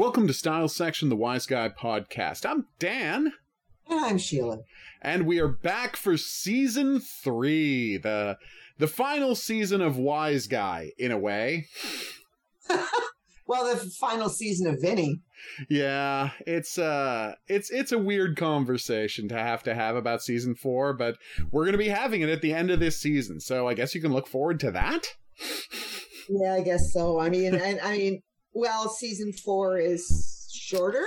Welcome to Style Section, the Wise Guy podcast. I'm Dan. And I'm Sheila. And we are back for season three, the the final season of Wise Guy, in a way. well, the final season of Vinny. Yeah, it's uh it's it's a weird conversation to have to have about season 4, but we're going to be having it at the end of this season. So I guess you can look forward to that. Yeah, I guess so. I mean, I, I mean, well, season 4 is shorter.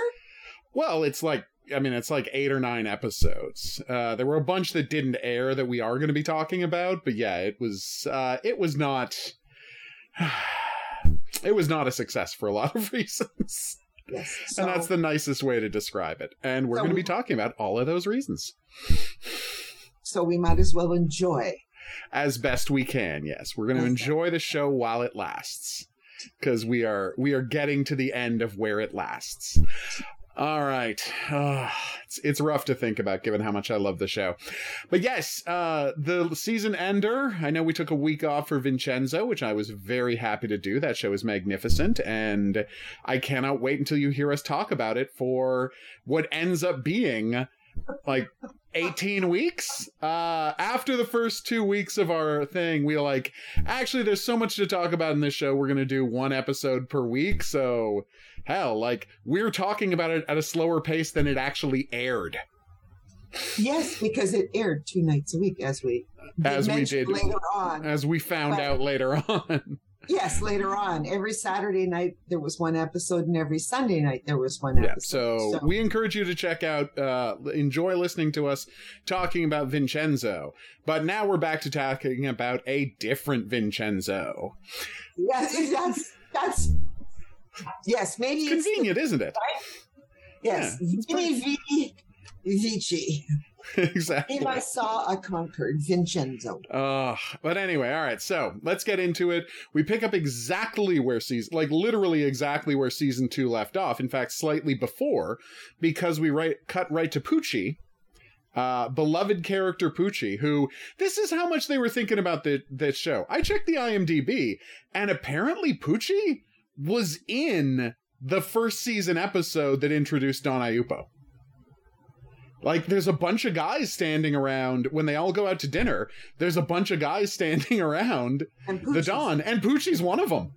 Well, it's like I mean, it's like eight or nine episodes. Uh, there were a bunch that didn't air that we are going to be talking about, but yeah, it was uh, it was not it was not a success for a lot of reasons. Yes, so, and that's the nicest way to describe it. And we're so going to be talking about all of those reasons. So we might as well enjoy as best we can. Yes, we're going to enjoy the show while it lasts because we are we are getting to the end of where it lasts. All right. Uh, it's, it's rough to think about given how much I love the show. But yes, uh, the season ender. I know we took a week off for Vincenzo, which I was very happy to do. That show is magnificent. And I cannot wait until you hear us talk about it for what ends up being like 18 weeks? Uh after the first two weeks of our thing we like actually there's so much to talk about in this show we're gonna do one episode per week so hell like we're talking about it at a slower pace than it actually aired. Yes because it aired two nights a week as we as we did later on. as we found but, out later on yes, later on. Every Saturday night there was one episode, and every Sunday night there was one episode. Yeah, so, so. we encourage you to check out, uh, enjoy listening to us talking about Vincenzo. But now we're back to talking about a different Vincenzo. Yes, that's that's yes, maybe it's convenient, the, isn't it? Right? Yes, yeah, Vinny V. Vici. exactly. If I saw a conquered Vincenzo. Uh, but anyway, all right. So let's get into it. We pick up exactly where season, like literally exactly where season two left off. In fact, slightly before, because we right cut right to Poochie. Uh, beloved character Poochie, who this is how much they were thinking about the this show. I checked the IMDb, and apparently Poochie was in the first season episode that introduced Don Ayupo. Like there's a bunch of guys standing around when they all go out to dinner. There's a bunch of guys standing around the Don, and Poochie's one of them.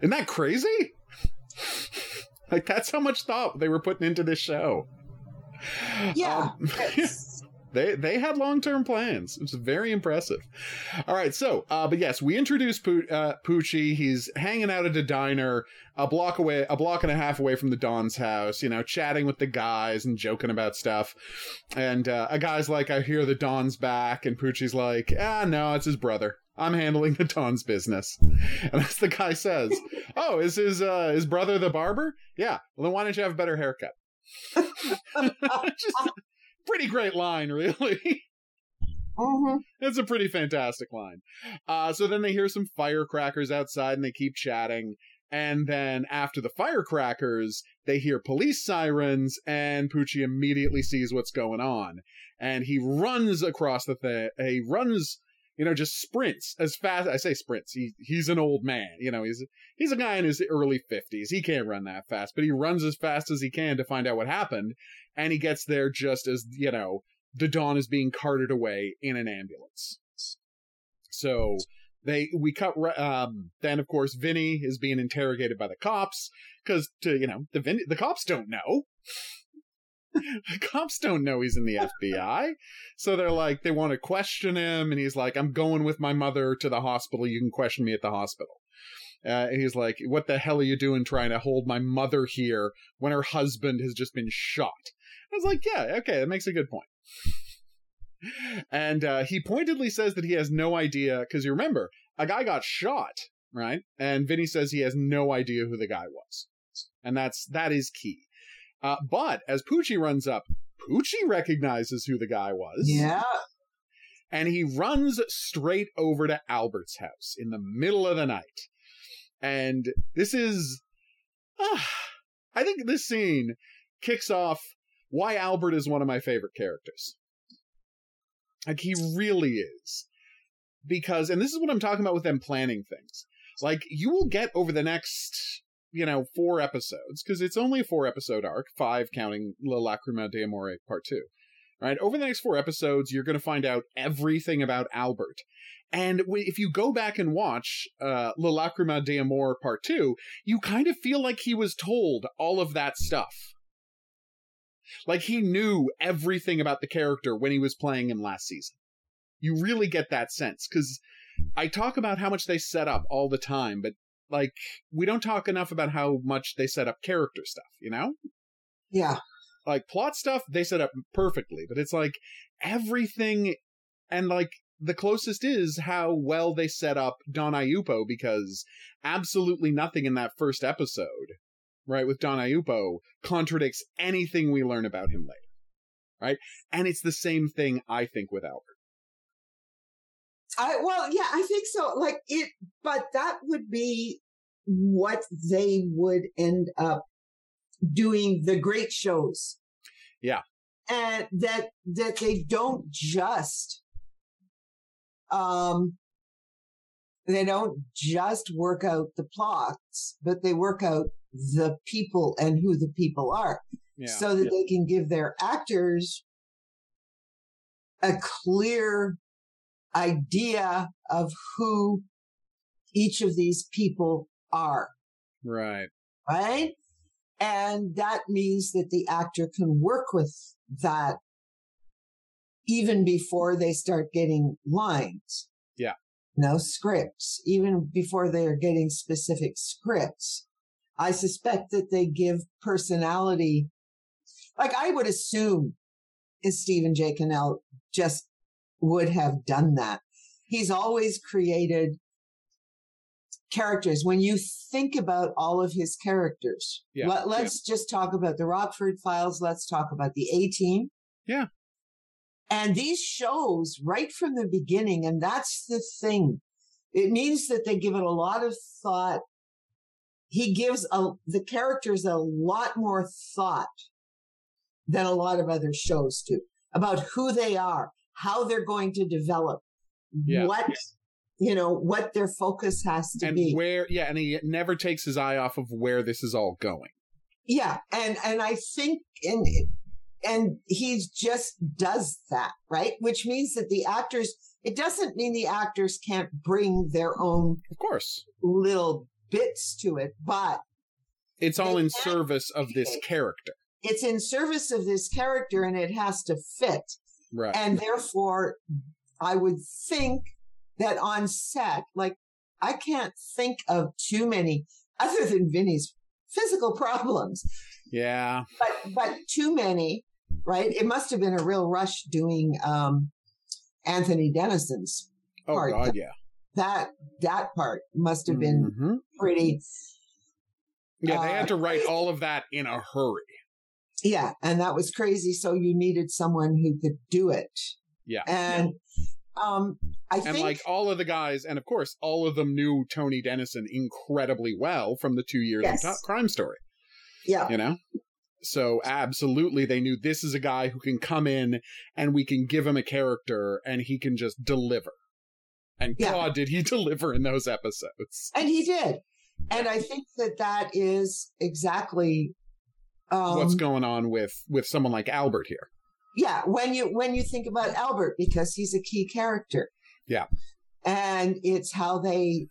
Isn't that crazy? like that's how much thought they were putting into this show. Yeah. Um, they they had long term plans. It's very impressive. All right, so uh, but yes, we introduced uh, Poochie. He's hanging out at a diner a block away, a block and a half away from the Don's house. You know, chatting with the guys and joking about stuff. And uh, a guy's like, "I hear the Don's back," and Poochie's like, "Ah, no, it's his brother." I'm handling the Don's business. And as the guy says, Oh, is his uh his brother the barber? Yeah. Well then why don't you have a better haircut? Just pretty great line, really. Mm-hmm. It's a pretty fantastic line. Uh, so then they hear some firecrackers outside and they keep chatting. And then after the firecrackers, they hear police sirens and Poochie immediately sees what's going on. And he runs across the thing. He runs, you know, just sprints as fast. I say sprints. He, he's an old man. You know, he's, he's a guy in his early 50s. He can't run that fast, but he runs as fast as he can to find out what happened and he gets there just as you know the Don is being carted away in an ambulance. So they we cut um then of course Vinny is being interrogated by the cops because to you know the Vin, the cops don't know. The cops don't know he's in the FBI. So they're like, they want to question him, and he's like, I'm going with my mother to the hospital. You can question me at the hospital. Uh, he's like, What the hell are you doing trying to hold my mother here when her husband has just been shot? I was like, yeah, okay, that makes a good point. and uh, he pointedly says that he has no idea because you remember a guy got shot, right? And Vinny says he has no idea who the guy was, and that's that is key. Uh, but as Poochie runs up, Poochie recognizes who the guy was. Yeah. And he runs straight over to Albert's house in the middle of the night. And this is, uh, I think this scene kicks off why Albert is one of my favorite characters. Like he really is. Because and this is what I'm talking about with them planning things. Like you will get over the next you know, four episodes, because it's only a four episode arc, five counting La Lacrima de Amore part two. Right? Over the next four episodes, you're going to find out everything about Albert. And if you go back and watch uh, La Lacrima de Amore Part 2, you kind of feel like he was told all of that stuff. Like he knew everything about the character when he was playing him last season. You really get that sense because I talk about how much they set up all the time, but like we don't talk enough about how much they set up character stuff, you know? Yeah. Like plot stuff, they set up perfectly, but it's like everything and like the closest is how well they set up Don Ayupo because absolutely nothing in that first episode, right, with Don Ayupo contradicts anything we learn about him later. Right? And it's the same thing I think with Albert. I well, yeah, I think so. Like it but that would be what they would end up doing the great shows. Yeah. And that that they don't just um, they don't just work out the plots, but they work out the people and who the people are yeah, so that yeah. they can give their actors a clear idea of who each of these people are. Right. Right. And that means that the actor can work with that even before they start getting lines. Yeah. No scripts, even before they are getting specific scripts. I suspect that they give personality. Like I would assume is Stephen J. Cannell just would have done that. He's always created characters. When you think about all of his characters, yeah, let, us yeah. just talk about the Rockford Files. Let's talk about the A Team. Yeah. And these shows right from the beginning, and that's the thing. It means that they give it a lot of thought. He gives a, the characters a lot more thought than a lot of other shows do about who they are, how they're going to develop, yeah. what you know, what their focus has to be. and be. Where, yeah, and he never takes his eye off of where this is all going. Yeah, and and I think in and he just does that, right? Which means that the actors, it doesn't mean the actors can't bring their own, of course, little bits to it, but it's all in service of this character. It's in service of this character and it has to fit. Right. And therefore, I would think that on set, like, I can't think of too many other than Vinny's physical problems. Yeah. But but too many right? It must have been a real rush doing um, Anthony Denison's oh, part. God, yeah. That that part must have been mm-hmm. pretty. Yeah, they uh, had to write all of that in a hurry. Yeah, and that was crazy. So you needed someone who could do it. Yeah, and um, I and think, like all of the guys, and of course, all of them knew Tony Denison incredibly well from the two years yes. of Crime Story. Yeah, you know, so absolutely they knew this is a guy who can come in and we can give him a character and he can just deliver. And yeah. God, did he deliver in those episodes? And he did. And I think that that is exactly um, what's going on with with someone like Albert here. Yeah, when you when you think about Albert because he's a key character. Yeah. And it's how they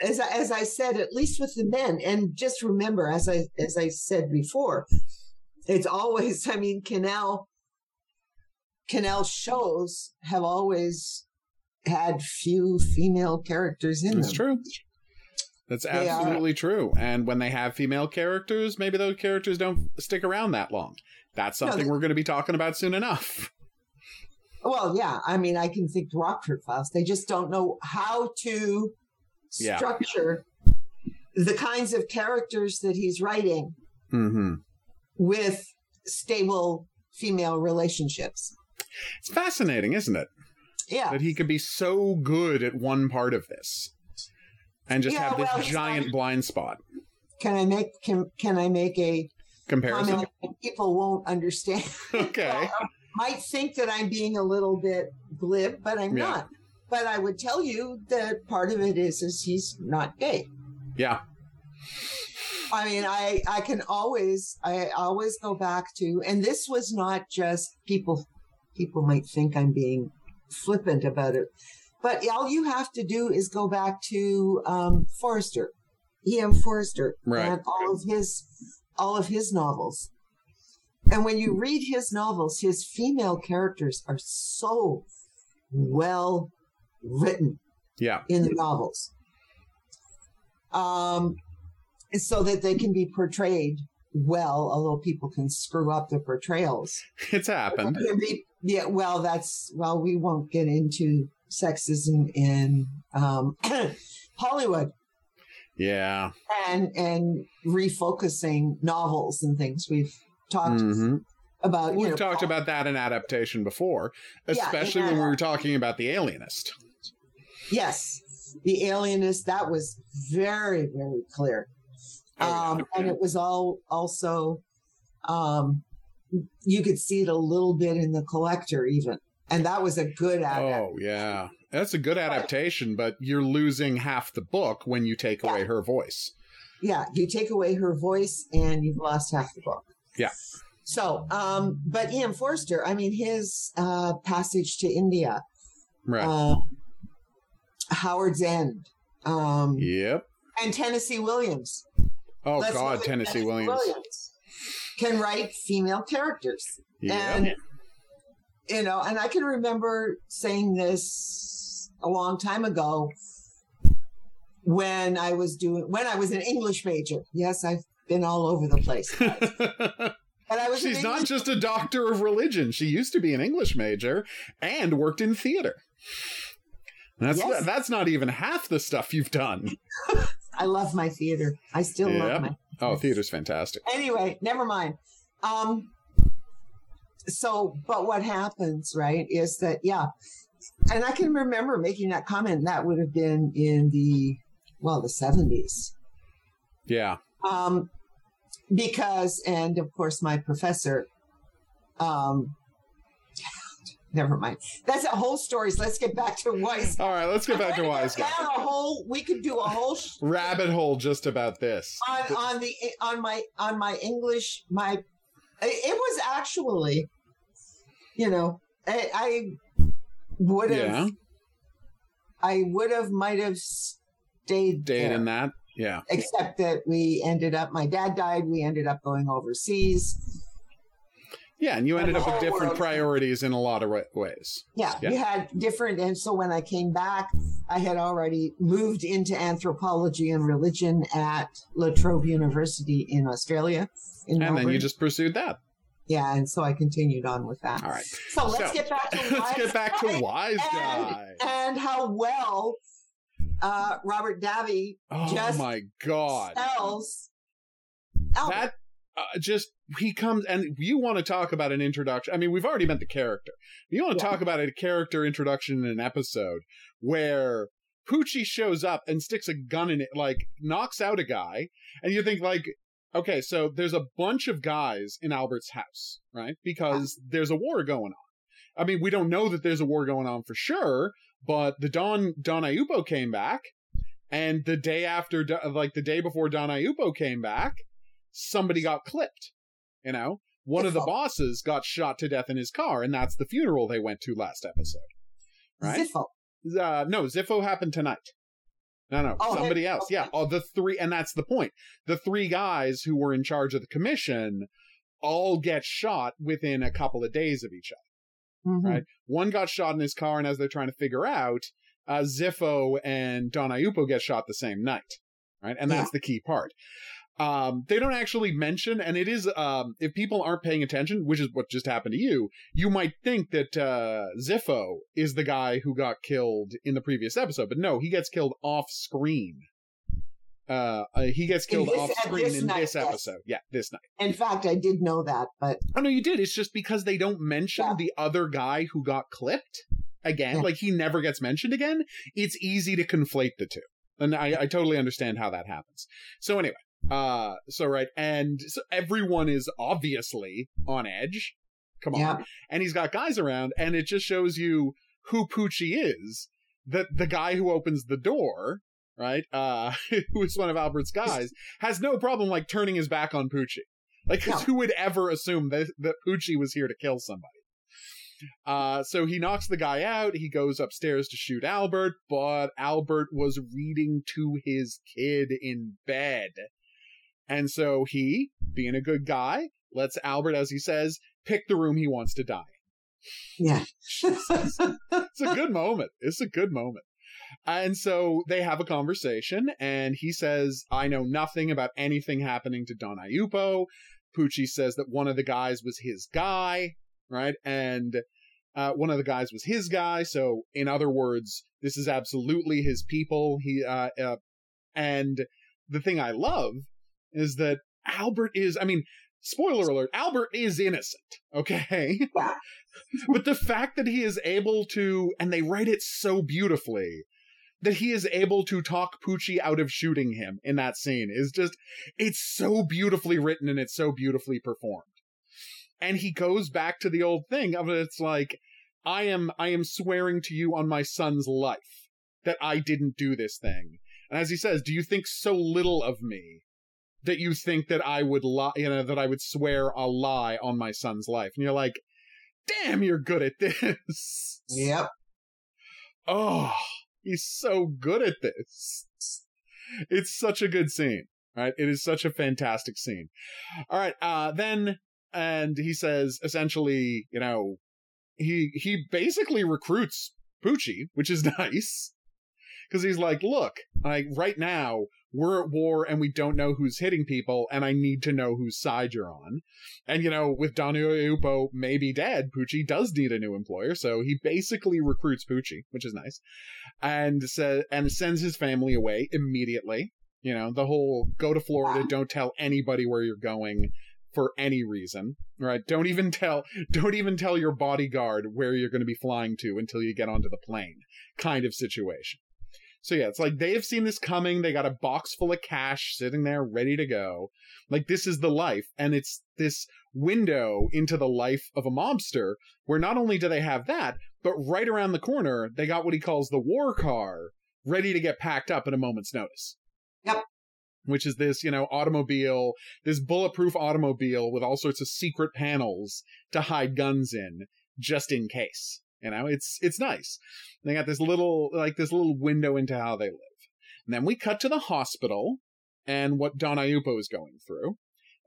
as I, as I said, at least with the men, and just remember, as I as I said before, it's always. I mean, Cannell Cannell shows have always had few female characters in That's them. true. That's absolutely are, true. And when they have female characters, maybe those characters don't stick around that long. That's something no, we're going to be talking about soon enough. Well, yeah. I mean, I can think Rockford Files. They just don't know how to yeah. structure the kinds of characters that he's writing mm-hmm. with stable female relationships. It's fascinating, isn't it? Yeah. That he could be so good at one part of this and just yeah, have this well, giant blind spot. Can I make can can I make a comparison? People won't understand. Okay. might think that I'm being a little bit glib, but I'm yeah. not. But I would tell you that part of it is is he's not gay. Yeah. I mean, I I can always I always go back to, and this was not just people. People might think I'm being flippant about it, but all you have to do is go back to um, Forster, E.M. Forster, Right. and all of his all of his novels. And when you read his novels, his female characters are so well written Yeah. in the novels. Um, so that they can be portrayed well, although people can screw up the portrayals. It's happened. Be- Yeah, well, that's well, we won't get into sexism in um, Hollywood Yeah. and and refocusing novels and things. We've talked hmm about. We've know, talked about that in adaptation before, especially in when we were talking about The Alienist. Yes, the alienist. That was very very clear. Oh, yeah. um, and it was all also um, you could see it a little bit in the collector even and that was a good ad Oh, yeah. That's a good adaptation, but you're losing half the book when you take away her voice. yeah you take away her voice and you've lost half the book Yeah. so um but E.M. Forster i mean his uh passage to india Right. uh, howard's end um yep. and tennessee williams Oh, Let's God, Tennessee Williams. can write female characters Yeah. And, you know, and I can remember saying this a long time ago when I was doing, when I was an English major. Yes, I've been all over the place. But I was She's not just a doctor of religion. She used to be an English major and worked in theater. That's Yes. that's not even half the stuff you've done. I love my theater. I still Yep. love my. Oh, theater's fantastic. Anyway, never mind. Um, so, but what happens, right, is that, yeah, and I can remember making that comment. That would have been in the, well, the 70s. Yeah. um, because and of course my professor um never mind that's a whole story so let's get back to wise All right, let's get back to wise. Down a whole we could do a whole sh- Rabbit hole just about this. on on the on my on my english my it was actually you know i, I would have Yeah. i would have might have stayed Date there. in that. Yeah. except that we ended up my dad died we ended up going overseas Yeah, and you ended up with different world. priorities in a lot of wa- ways. yeah, Yeah. we had different and so when i came back i had already moved into anthropology and religion at la trobe university in australia in And then you just pursued that. Yeah and so i continued on with that All right. so let's So, get back to Let's Wise get back to wise guy. and how well uh, robert davi Oh just my god. sells Albert. That uh, just he comes and you want to talk about an introduction. I mean, we've already met the character. You want to Yeah. talk about a character introduction in an episode where Poochie shows up and sticks a gun in it, like knocks out a guy, and you think like, okay, so there's a bunch of guys in Albert's house, right? Because there's a war going on. I mean, we don't know that there's a war going on for sure, but the Don Don Ayupo came back, and the day after, like the day before Don Ayupo came back, somebody got clipped. You know, one of the bosses got shot to death in his car, and that's the funeral they went to last episode. Right? Ziffo. Uh, no, Ziffo happened tonight. No, no, Oh, somebody hey, else. okay. Yeah, oh, the three, and that's the point. The three guys who were in charge of the commission all get shot within a couple of days of each other. Mhm. Right. One got shot in his car, and as they're trying to figure out, uh, Ziffo and Don Ayupo get shot the same night. Right, and that's the key part. Um, they don't actually mention, and it is um, if people aren't paying attention, which is what just happened to you, you might think that uh, Ziffo is the guy who got killed in the previous episode, but no, he gets killed off screen. Uh, uh, he gets killed this- off screen this in night, this yes. episode. Yeah, this night. In fact, I did know that, but Oh no, you did. It's just because they don't mention Yeah. the other guy who got clipped again. Yeah. Like he never gets mentioned again. It's easy to conflate the two, and I, I totally understand how that happens. So anyway, uh, so right, and so everyone is obviously on edge. Come on, Yeah. and he's got guys around, and it just shows you who Poochie is. That the guy who opens the door, right, uh, who is one of Albert's guys, has no problem like turning his back on Pucci. Like, 'cause No. who would ever assume that that Pucci was here to kill somebody? Uh, so he knocks the guy out. He goes upstairs to shoot Albert, but Albert was reading to his kid in bed. And so he, being a good guy, lets Albert, as he says, pick the room he wants to die. Yeah. It's a good moment. It's a good moment. And so they have a conversation, and he says, I know nothing about anything happening to Don Ayupo. Pucci says that one of the guys was his guy, right? And uh, one of the guys was his guy. So, in other words, this is absolutely his people. He uh, uh, and the thing I love is that Albert is. I mean, spoiler alert: Albert is innocent. Okay, Yeah. but the fact that he is able to, and they write it so beautifully. That he is able to talk Poochie out of shooting him in that scene is just, it's so beautifully written and it's so beautifully performed and he goes back to the old thing of it's like i am i am swearing to you on my son's life that i didn't do this thing and as he says do you think so little of me that you think that i would lie you know that i would swear a lie on my son's life. And you're like damn you're good at this. Yep. oh he's so good at this. It's such a good scene right? It is such a fantastic scene. All right uh then and he says essentially you know he he basically recruits Poochie, which is nice because he's like look like right now we're at war and we don't know who's hitting people and i need to know whose side you're on. And you know with Don Ayupo maybe dead Poochie does need a new employer so he basically recruits Poochie which is nice and says and sends his family away immediately. You know the whole go to florida don't tell anybody where you're going for any reason right? Don't even tell don't even tell your bodyguard where you're going to be flying to until you get onto the plane kind of situation so yeah it's like they have seen this coming they got a box full of cash sitting there ready to go. Like this is the life and it's this window into the life of a mobster where not only do they have that but right around the corner they got what he calls the war car ready to get packed up at a moment's notice. Yep. which is this you know automobile this bulletproof automobile with all sorts of secret panels to hide guns in just in case you know it's it's nice. They got this little like this little window into how they live. And then we cut to the hospital and what don ayupo is going through.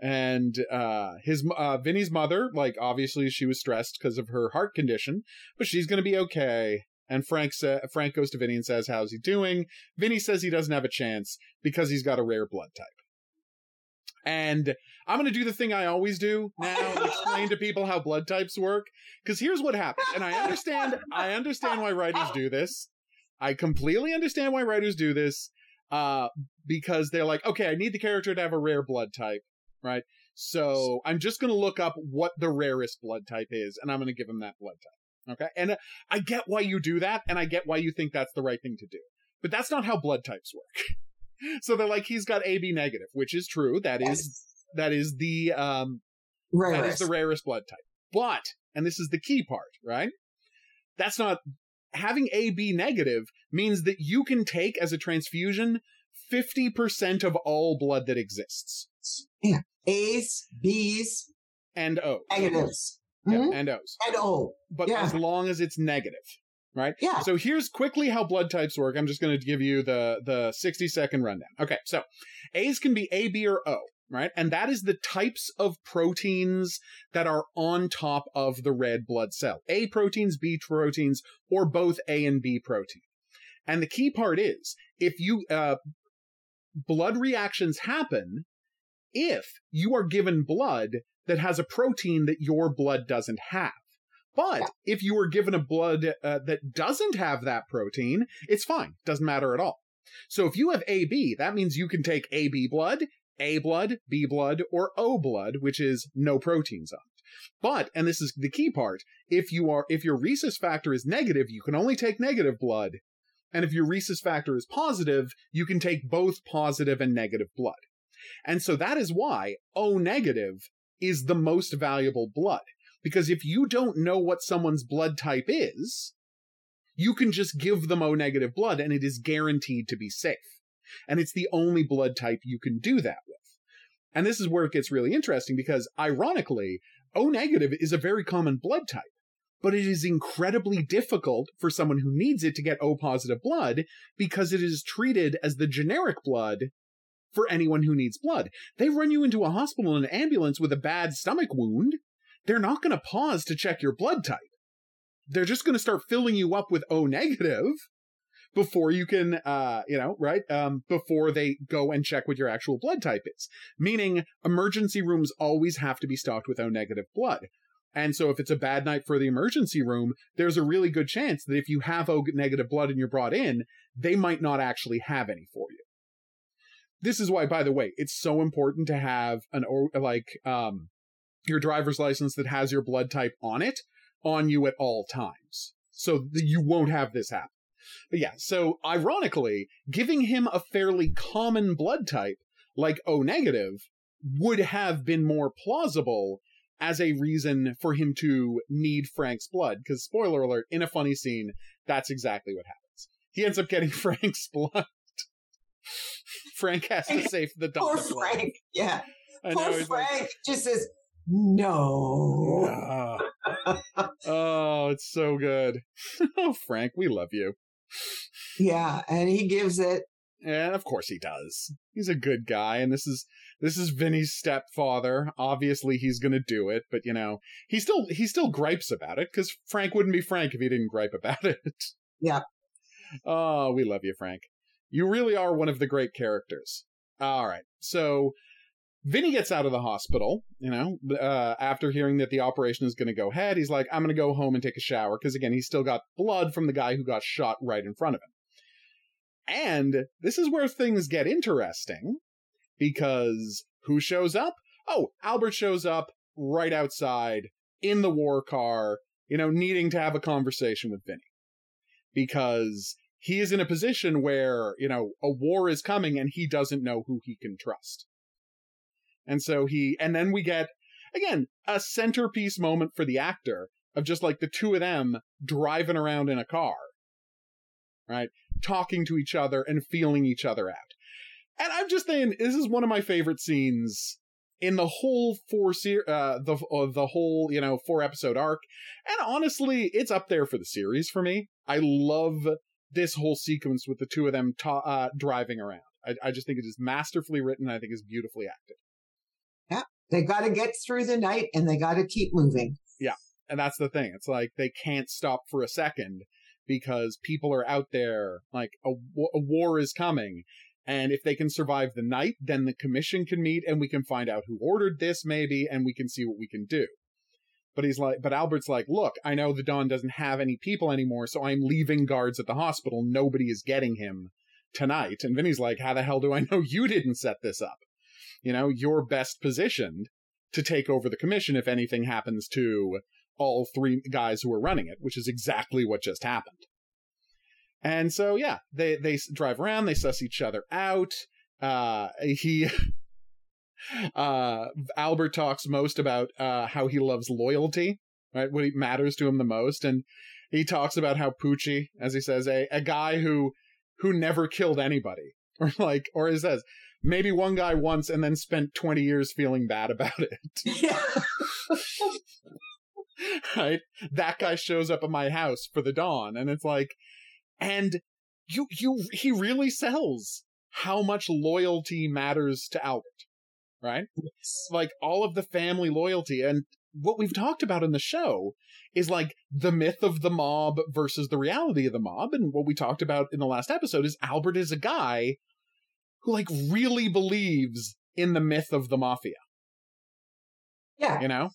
And uh his uh vinny's mother like obviously she was stressed because of her heart condition but she's gonna be okay. And frank sa- frank goes to vinny and says how's he doing? Vinny says he doesn't have a chance because he's got a rare blood type and i'm gonna do the thing i always do now explain to people how blood types work. Because here's what happens and i understand i understand why writers do this. I completely understand why writers do this uh because they're like okay i need the character to have a rare blood type right? So i'm just going to look up what the rarest blood type is and i'm going to give him that blood type okay? And uh, i get why you do that and i get why you think that's the right thing to do. But that's not how blood types work so they're like he's got ab negative which is true that is that is the um that is the rarest blood type. But, and this is the key part, right? That's not having AB negative means that you can take as a transfusion 50% of all blood that exists. Yeah. A's, B's, And O's. negatives. Mhm. and O's. And O. But Yeah. as long as it's negative. Right? Yeah. So here's quickly how blood types work. I'm just going to give you the the 60 second rundown. Okay, so A's can be A, B, or O, right? And that is the types of proteins that are on top of the red blood cell. A proteins, B proteins, or both A and B protein. And the key part is if you uh, blood reactions happen if you are given blood that has a protein that your blood doesn't have. But Yeah. if you were given a blood uh, that doesn't have that protein, it's fine. Doesn't matter at all. So if you have AB, that means you can take AB blood, A blood, B blood, or O blood, which is no proteins on it. But, and this is the key part, if you are, if your rhesus factor is negative, you can only take negative blood. And if your rhesus factor is positive, you can take both positive and negative blood. And so that is why O negative is the most valuable blood. Because if you don't know what someone's blood type is, you can just give them O negative blood and it is guaranteed to be safe. And it's the only blood type you can do that with. And this is where it gets really interesting because, ironically, O negative is a very common blood type, but it is incredibly difficult for someone who needs it to get O positive blood because it is treated as the generic blood for anyone who needs blood. They run you into a hospital in an ambulance with a bad stomach wound. They're not going to pause to check your blood type. They're just going to start filling you up with O negative before you can, uh, you know, right? Um, before they go and check what your actual blood type is. Meaning emergency rooms always have to be stocked with O negative blood. And so if it's a bad night for the emergency room, there's a really good chance that if you have O negative blood and you're brought in, they might not actually have any for you. This is why, by the way, it's so important to have an, O like, um, your driver's license that has your blood type on it on you at all times. So you won't have this happen. But yeah, so ironically, giving him a fairly common blood type like O negative would have been more plausible as a reason for him to need Frank's blood. Because, spoiler alert, in a funny scene, that's exactly what happens. He ends up getting Frank's blood. Frank has to save the dog. Poor Frank. Yeah. I Poor Frank like, just says, no. oh, it's so good. oh, Frank, we love you. Yeah, and he gives it. And of course he does. He's a good guy, and this is this is Vinny's stepfather. Obviously, he's gonna do it, but you know, he still he still gripes about it because Frank wouldn't be Frank if he didn't gripe about it. Yeah. Oh, we love you, Frank. You really are one of the great characters. All right, so Vinny gets out of the hospital, you know, uh, after hearing that the operation is going to go ahead. He's like, I'm going to go home and take a shower because, again, he's still got blood from the guy who got shot right in front of him. And this is where things get interesting because who shows up? Oh, Albert shows up right outside in the war car, you know, needing to have a conversation with Vinny because he is in a position where, you know, a war is coming and he doesn't know who he can trust. And so he, and then we get, again, a centerpiece moment for the actor of just like the two of them driving around in a car, right? Talking to each other and feeling each other out. And I'm just saying, this is one of my favorite scenes in the whole four ser- uh, the uh, the whole you know four episode arc, and honestly, it's up there for the series for me. I love this whole sequence with the two of them ta- uh, driving around. I, I just think it is masterfully written. I think is beautifully acted. They got to get through the night and they got to keep moving. Yeah. And that's the thing. It's like they can't stop for a second because people are out there. Like a, a war is coming. And if they can survive the night, then the commission can meet and we can find out who ordered this, maybe, and we can see what we can do. But he's like, but Albert's like, look, I know the Don doesn't have any people anymore, so I'm leaving guards at the hospital. Nobody is getting him tonight. And Vinny's like, how the hell do I know you didn't set this up? You know, you're best positioned to take over the commission if anything happens to all three guys who are running it, which is exactly what just happened. And so, yeah, they, they drive around, they suss each other out. Uh, he, uh, Albert talks most about, uh, how he loves loyalty, right? What matters to him the most. And he talks about how Poochie, as he says, a, a guy who, who never killed anybody. Or like, or he says, maybe one guy once and then spent 20 years feeling bad about it. Yeah. right? That guy shows up at my house for the Don and it's like and you you he really sells how much loyalty matters to Albert. Right? Yes. Like all of the family loyalty and what we've talked about in the show is like the myth of the mob versus the reality of the mob and what we talked about in the last episode is Albert is a guy who like really believes in the myth of the mafia. Yeah. You know?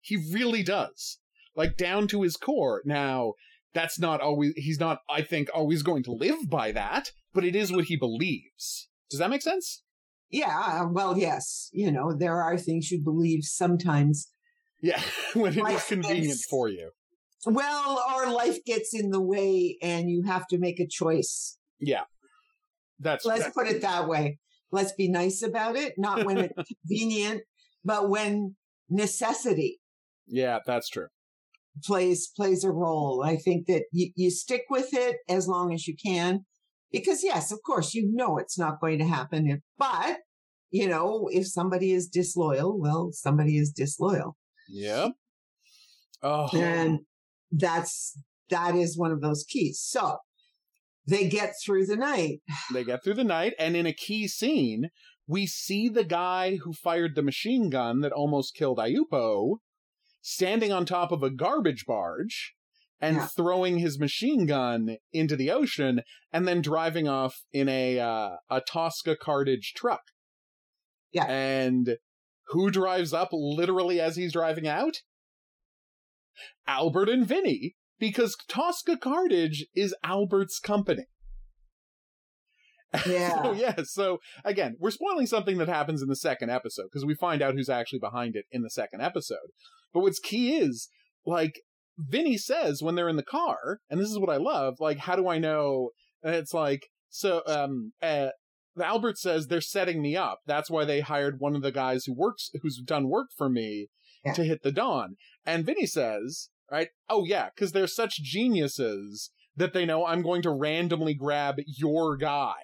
He really does. Like down to his core. Now, that's not always he's not I think always going to live by that, but it is what he believes. Does that make sense? Yeah, uh, well, yes. You know, there are things you believe sometimes. Yeah, when it is convenient gets, for you. Well, our life gets in the way and you have to make a choice. Yeah. That's let's that's, put it that way. Let's be nice about it, not when it's convenient, but when necessity. Yeah, that's true. Plays plays a role. I think that you, you stick with it as long as you can, Because yes, of course, you know it's not going to happen. If, but you know, if somebody is disloyal, well, somebody is disloyal. Yeah. Oh. And that's that is one of those keys. So they get through the night. They get through the night, and in a key scene, we see the guy who fired the machine gun that almost killed Ayupo standing on top of a garbage barge and yeah. throwing his machine gun into the ocean and then driving off in a uh, a Tosca cartage truck. Yeah. And who drives up literally as he's driving out? Albert and Vinny, because Tosca Cartage is Albert's company. Yeah. so, yeah. So again, we're spoiling something that happens in the second episode because we find out who's actually behind it in the second episode. But what's key is like Vinny says when they're in the car, and this is what I love. Like, how do I know? And it's like so. Um, uh, Albert says they're setting me up. That's why they hired one of the guys who works, who's done work for me, yeah. to hit the Don. And Vinny says, right? Oh yeah, because they're such geniuses that they know I'm going to randomly grab your guy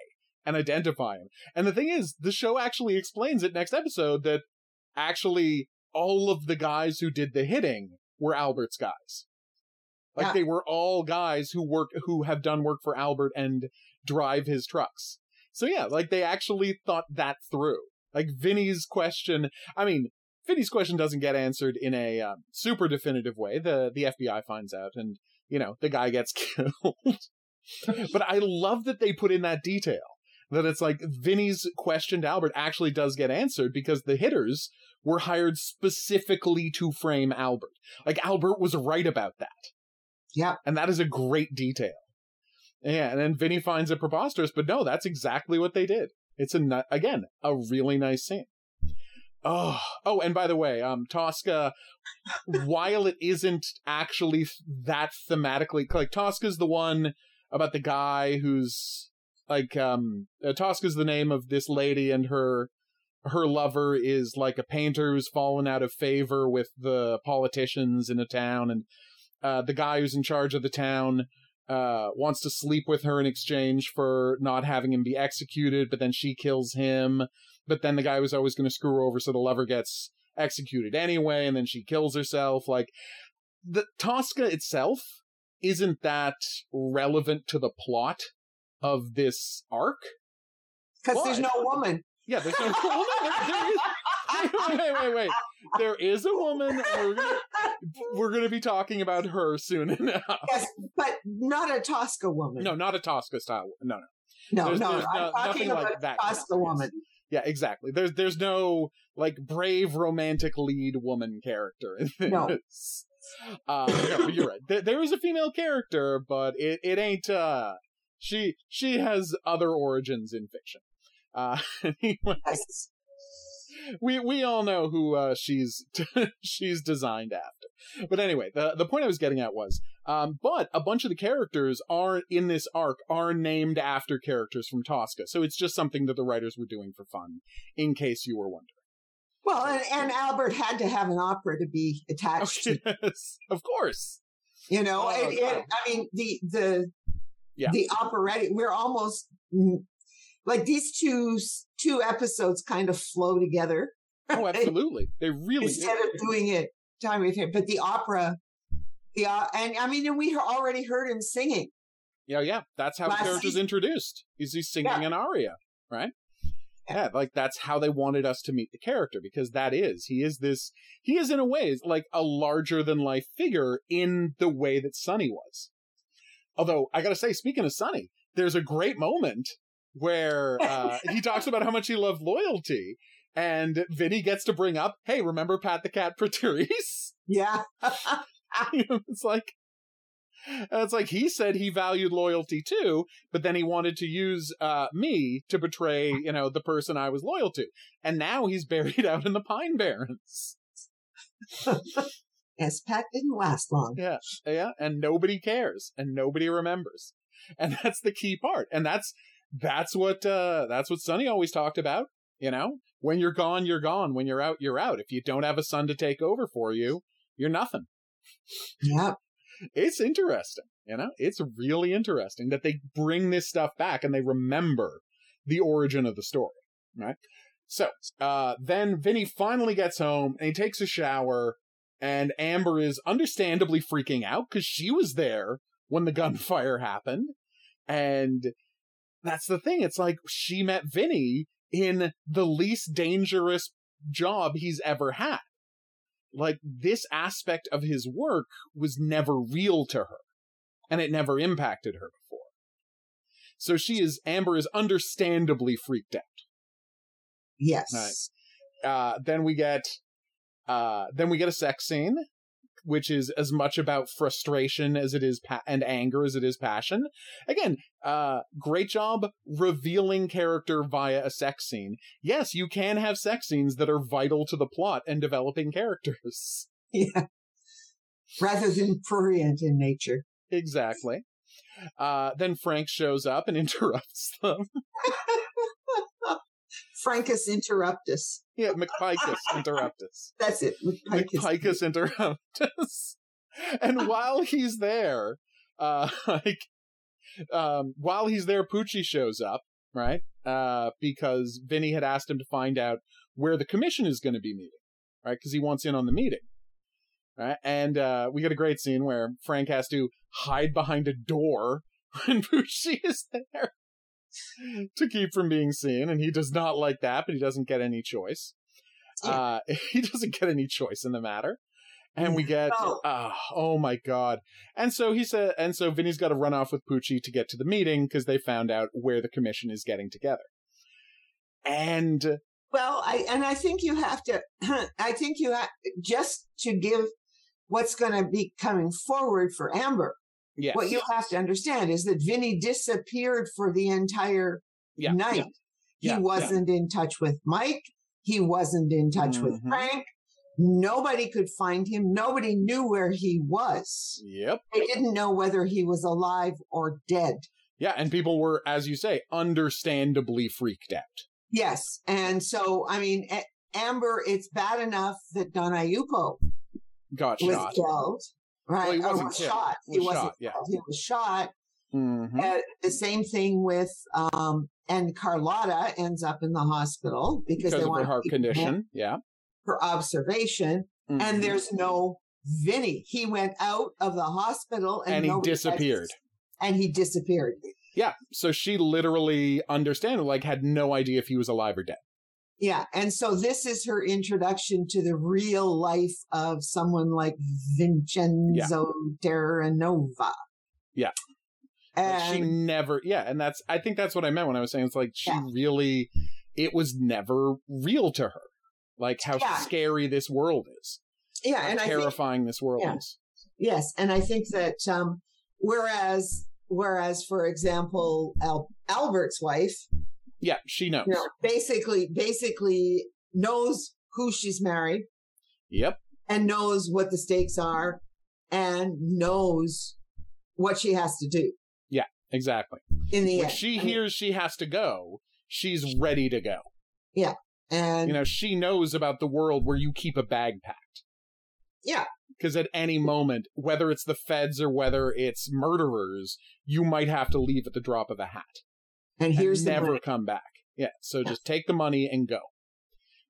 and identify him. And the thing is, the show actually explains it next episode that actually all of the guys who did the hitting were Albert's guys. Like yeah. they were all guys who work who have done work for Albert and drive his trucks. So yeah, like they actually thought that through. Like Vinny's question, I mean, Vinny's question doesn't get answered in a um, super definitive way. The the FBI finds out and you know, the guy gets killed. but I love that they put in that detail that it's like Vinny's question to Albert actually does get answered because the hitters were hired specifically to frame Albert. Like Albert was right about that. Yeah. And that is a great detail. Yeah, and then Vinny finds it preposterous, but no, that's exactly what they did. It's a again a really nice scene. Oh, oh, and by the way, um, Tosca, while it isn't actually that thematically like Tosca's the one about the guy who's like um uh, Tosca's the name of this lady and her her lover is like a painter who's fallen out of favor with the politicians in a town and uh, the guy who's in charge of the town uh, wants to sleep with her in exchange for not having him be executed, but then she kills him. But then the guy was always going to screw her over, so the lover gets executed anyway, and then she kills herself. Like the Tosca itself isn't that relevant to the plot of this arc. Because there's no woman. Yeah, there's no woman. There, there is, wait, wait, wait, wait. There is a woman. We're gonna, we're gonna be talking about her soon enough. Yes, but not a Tosca woman. No, not a Tosca style. No, no. No, there's, no, there's I'm talking about like that Tosca woman. Yeah, exactly. There's there's no like brave romantic lead woman character in this. No. Uh, no, you're right. There, there is a female character, but it, it ain't. Uh, she she has other origins in fiction. Uh, anyways, we we all know who uh, she's she's designed after. But anyway, the the point I was getting at was, um, but a bunch of the characters are in this arc are named after characters from Tosca, so it's just something that the writers were doing for fun, in case you were wondering. Well, and, and Albert had to have an opera to be attached oh, yes, to. of course. You know, oh, it, it, I mean the the yeah. the operatic. We're almost like these two two episodes kind of flow together. Oh, absolutely. They really instead do. of doing it time with him, but the opera, uh, and I mean, and we already heard him singing. Yeah, yeah. That's how Last the character's season. introduced. Is he's singing yeah. an aria, right? Yeah, like that's how they wanted us to meet the character because that is he is this he is in a way like a larger than life figure in the way that Sonny was. Although I gotta say, speaking of Sonny, there's a great moment where uh, he talks about how much he loved loyalty, and Vinny gets to bring up, "Hey, remember Pat the Cat Preterice?" Yeah, it's like it's like he said he valued loyalty too, but then he wanted to use uh, me to betray, you know, the person I was loyal to, and now he's buried out in the Pine Barrens. Yes, Pat didn't last long. Yeah, yeah, and nobody cares, and nobody remembers, and that's the key part, and that's that's what uh that's what Sonny always talked about. You know, when you're gone, you're gone. When you're out, you're out. If you don't have a son to take over for you, you're nothing. Yeah. it's interesting, you know? It's really interesting that they bring this stuff back and they remember the origin of the story, right? So, uh, then Vinny finally gets home and he takes a shower and Amber is understandably freaking out because she was there when the gunfire happened. And that's the thing. It's like she met Vinny in the least dangerous job he's ever had. Like this aspect of his work was never real to her and it never impacted her before. So she is, Amber is understandably freaked out. Yes. Right. Uh, then we get, uh, then we get a sex scene which is as much about frustration as it is pa- and anger as it is passion. Again, uh, great job revealing character via a sex scene. Yes, you can have sex scenes that are vital to the plot and developing characters. Yeah. Rather than prurient in nature. Exactly. Uh, then Frank shows up and interrupts them. Francus interruptus. Yeah, McPicus interruptus. That's it. McPicus, McPicus interruptus. and while he's there, uh, like, um, while he's there, Poochie shows up, right? Uh, because Vinny had asked him to find out where the commission is going to be meeting, right? Because he wants in on the meeting. Right? And uh, we get a great scene where Frank has to hide behind a door when Poochie is there. to keep from being seen, and he does not like that, but he doesn't get any choice. Uh, he doesn't get any choice in the matter. And we get, no. uh, oh my god! And so he said, and so Vinny's got to run off with Poochie to get to the meeting because they found out where the commission is getting together. And well, I and I think you have to. I think you have just to give what's going to be coming forward for Amber. Yes. What you have to understand is that Vinny disappeared for the entire yeah, night. Yeah, he yeah, wasn't in touch with Mike. He wasn't in touch mm-hmm. with Frank. Nobody could find him. Nobody knew where he was. Yep. They didn't know whether he was alive or dead. Yeah, and people were, as you say, understandably freaked out. Yes. And so, I mean, Amber, it's bad enough that Don Ayupo got was shot. killed. Right. Well, he wasn't was shot. He, was wasn't shot, yeah. He was shot. Mm-hmm. Uh, the same thing with, um, and Carlotta ends up in the hospital because, because they of want her heart condition. Yeah. For observation. Mm-hmm. And there's no Vinny. He went out of the hospital and, and he disappeared. And he disappeared. Yeah. So she literally understand like had no idea if he was alive or dead. Yeah. And so this is her introduction to the real life of someone like Vincenzo yeah. Terranova. Yeah. And she never, yeah. And that's, I think that's what I meant when I was saying it's like she yeah. really, it was never real to her. Like how yeah. scary this world is. Yeah. How and terrifying think, this world is. Yes. And I think that, um, whereas, whereas, for example, Al- Albert's wife, yeah, she knows. You know, basically, basically knows who she's married. Yep. And knows what the stakes are and knows what she has to do. Yeah, exactly. In the when end. she I hears mean, she has to go, she's ready to go. Yeah. And you know, she knows about the world where you keep a bag packed. Yeah. Because at any moment, whether it's the feds or whether it's murderers, you might have to leave at the drop of a hat and here's and never come back. Yeah, so yeah. just take the money and go.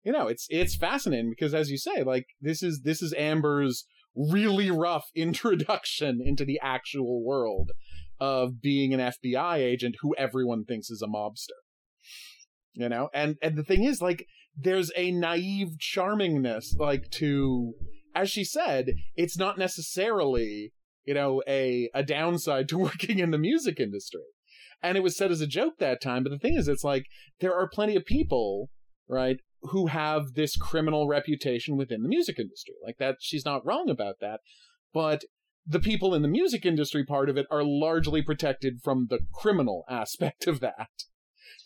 You know, it's it's fascinating because as you say, like this is this is Amber's really rough introduction into the actual world of being an FBI agent who everyone thinks is a mobster. You know, and and the thing is like there's a naive charmingness like to as she said, it's not necessarily, you know, a a downside to working in the music industry and it was said as a joke that time. But the thing is, it's like there are plenty of people, right, who have this criminal reputation within the music industry. Like that, she's not wrong about that. But the people in the music industry part of it are largely protected from the criminal aspect of that.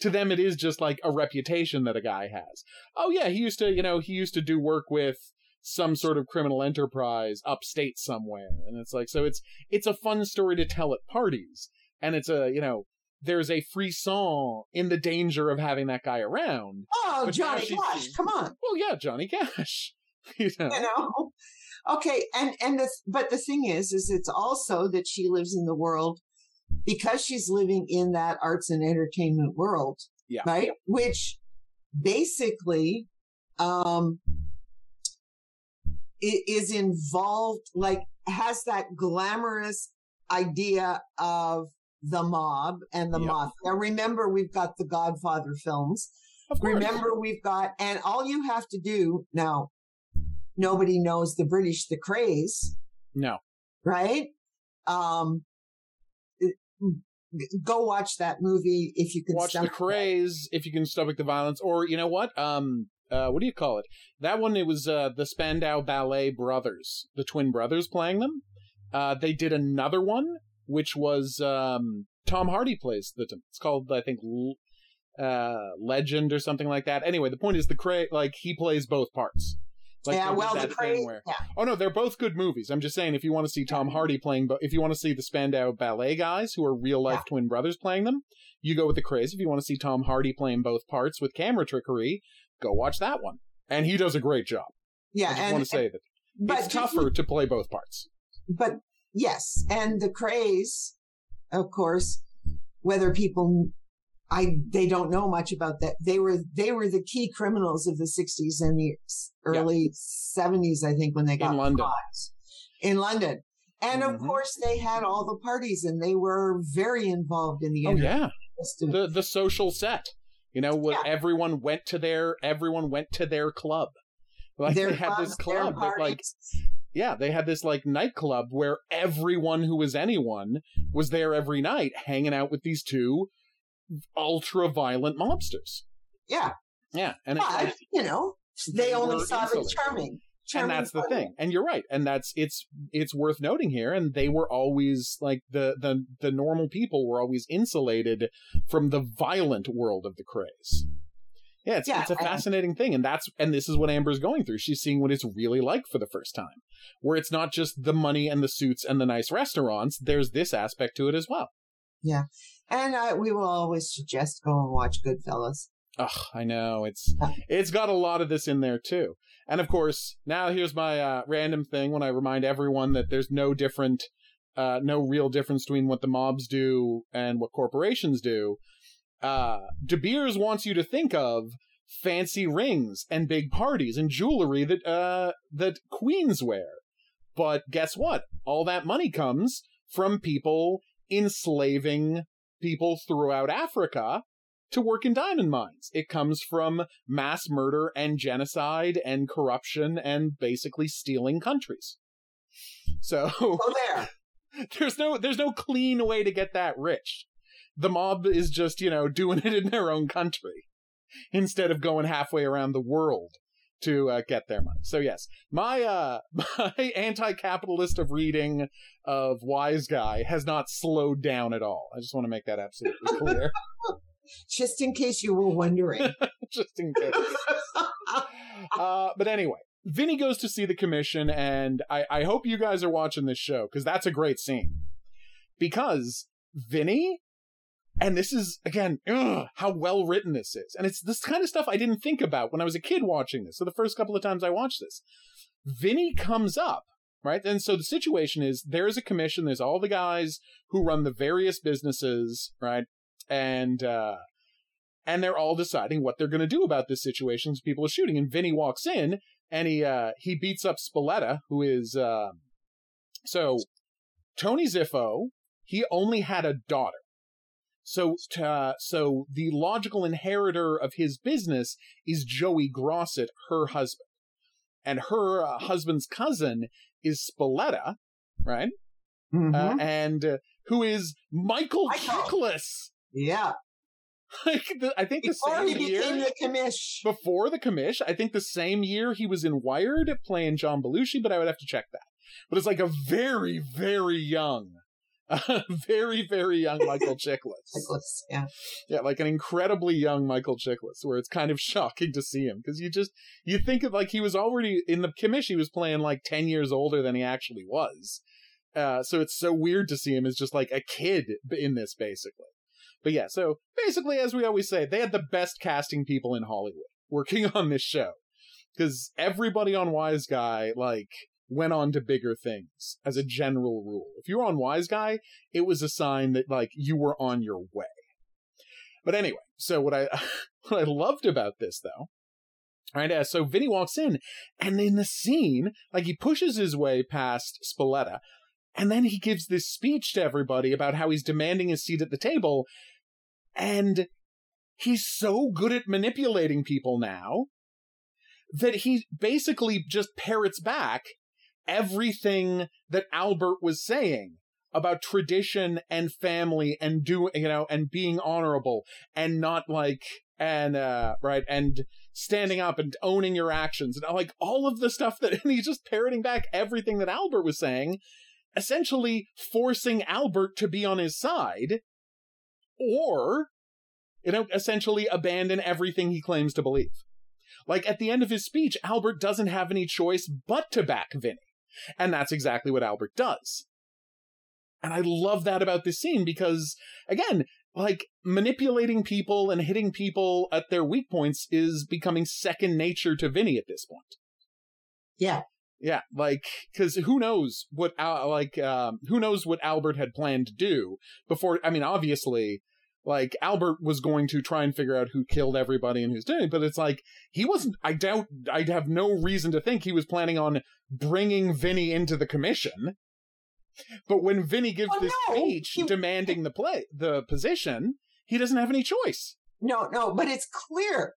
To them, it is just like a reputation that a guy has. Oh yeah, he used to, you know, he used to do work with some sort of criminal enterprise upstate somewhere, and it's like so. It's it's a fun story to tell at parties, and it's a you know there's a frisson in the danger of having that guy around. Oh, Johnny Cash, come on. Well, yeah, Johnny Cash. you know. You know? Okay, and and the but the thing is, is it's also that she lives in the world because she's living in that arts and entertainment world, Yeah. right? Which basically um is involved, like has that glamorous idea of the mob and the Yeah. mob. Now remember, we've got the Godfather films. Of course. Remember, we've got, and all you have to do now, nobody knows the British, the Krays, No. right? Um, go watch that movie if you can. Watch the Krays if you can stomach the violence, or you know what? Um, uh, what do you call it? That one. It was uh the Spandau Ballet Brothers, the twin brothers playing them. Uh, they did another one, which was um Tom Hardy plays the. It's called I think. L- uh legend or something like that anyway the point is the cra like he plays both parts like yeah, well, the where- Yeah, Oh no, they're both good movies. I'm just saying, if you want to see Tom Hardy playing, but if you want to see the Spandau Ballet guys who are real life Yeah. twin brothers playing them, you go with the Krays. If you want to see Tom Hardy playing both parts with camera trickery, go watch that one. And he does a great job. yeah, I just and want to say that but it's tougher to play both parts. But yes, and the Krays, of course, whether people. I they don't know much about that. They were they were the key criminals of the 60s and the early 70s, I think, when they got in London. caught in London. And of Mhm. course, they had all the parties, and they were very involved in the Oh yeah, the the social set. You know, Yeah. everyone went to their everyone went to their club. Like their they had this clubs, their club that like. Yeah, they had this like nightclub where everyone who was anyone was there every night hanging out with these two ultra violent mobsters. yeah, Yeah, and but like, you know, they They only saw the insulated. charming. and that's the of thing. And you're right. And that's it's it's worth noting here and they were always like the the the normal people were always insulated from the violent world of the Krays. Yeah, it's, Yeah, it's a fascinating thing, and that's and this is what Amber's going through. She's seeing what it's really like for the first time, where it's not just the money and the suits and the nice restaurants. There's this aspect to it as well. Yeah. And uh, we will always suggest go and watch Goodfellas. Ugh, I know it's it's got a lot of this in there too. And of course, now here's my uh, random thing when I remind everyone that there's no different, uh, no real difference between what the mobs do and what corporations do. Uh, De Beers wants you to think of fancy rings and big parties and jewelry that uh that queens wear. But guess what? All that money comes from people enslaving people throughout Africa to work in diamond mines. It comes from mass murder and genocide and corruption and basically stealing countries. So Go there. there's no there's no clean way to get that rich. The mob is just, you know, doing it in their own country instead of going halfway around the world to uh, get their money. So yes, my uh my anti-capitalist of reading of Wise Guy has not slowed down at all. I just want to make that absolutely clear Just in case you were wondering. just in case. uh, but anyway, Vinny goes to see the commission, and I, I hope you guys are watching this show because that's a great scene. Because Vinny, and this is again, ugh, how well written this is, and it's this kind of stuff I didn't think about when I was a kid watching this. So the first couple of times I watched this, Vinny comes up. Right. And so the situation is there's a commission, there's all the guys who run the various businesses, right? And uh and they're all deciding what they're going to do about this situation as people are shooting. And Vinny walks in and he uh, he beats up Spalletta, who is uh, so Tony Ziffo. He only had a daughter, so uh, so the logical inheritor of his business is Joey Grosset, her husband, and her uh, husband's cousin is Spalletta, right? Uh, and uh, who is Michael Michael. Chiklis. yeah. Like the, I think the same he year became the commish. before the commish. I think the same year he was in Wired playing John Belushi, but I would have to check that. But it's like a very, very young, very, very young Michael Chiklis. Nicholas, Yeah. Yeah, like an incredibly young Michael Chiklis, where it's kind of shocking to see him because you just you think of like he was already in the commish. He was playing like ten years older than he actually was. Uh, so it's so weird to see him as just like a kid in this, basically. But yeah, so basically, as we always say, they had the best casting people in Hollywood working on this show because everybody on Wise Guy, like went on to bigger things as a general rule. If you were on Wise Guy, it was a sign that like you were on your way. But anyway, so what I what I loved about this though, right? Uh, so Vinny walks in, and in the scene, like he pushes his way past Spoletta, and then he gives this speech to everybody about how he's demanding his seat at the table, and he's so good at manipulating people now that he basically just parrots back everything that Albert was saying about tradition and family and do you know and being honorable and not like and uh right and standing up and owning your actions and like all of the stuff that and he's just parroting back everything that Albert was saying essentially forcing Albert to be on his side or you know essentially abandon everything he claims to believe. Like at the end of his speech Albert doesn't have any choice but to back Vinny and that's exactly what Albert does and I love that about this scene because, again, like manipulating people and hitting people at their weak points is becoming second nature to Vinny at this point. Yeah. Yeah, like because who knows what like um, who knows what Albert had planned to do before? I mean, obviously, like Albert was going to try and figure out who killed everybody and who's doing it, but it's like he wasn't. I doubt. I'd have no reason to think he was planning on bringing Vinny into the commission. But when Vinny gives oh, this no. speech he, demanding the play, the position, he doesn't have any choice. No, no, but it's clear.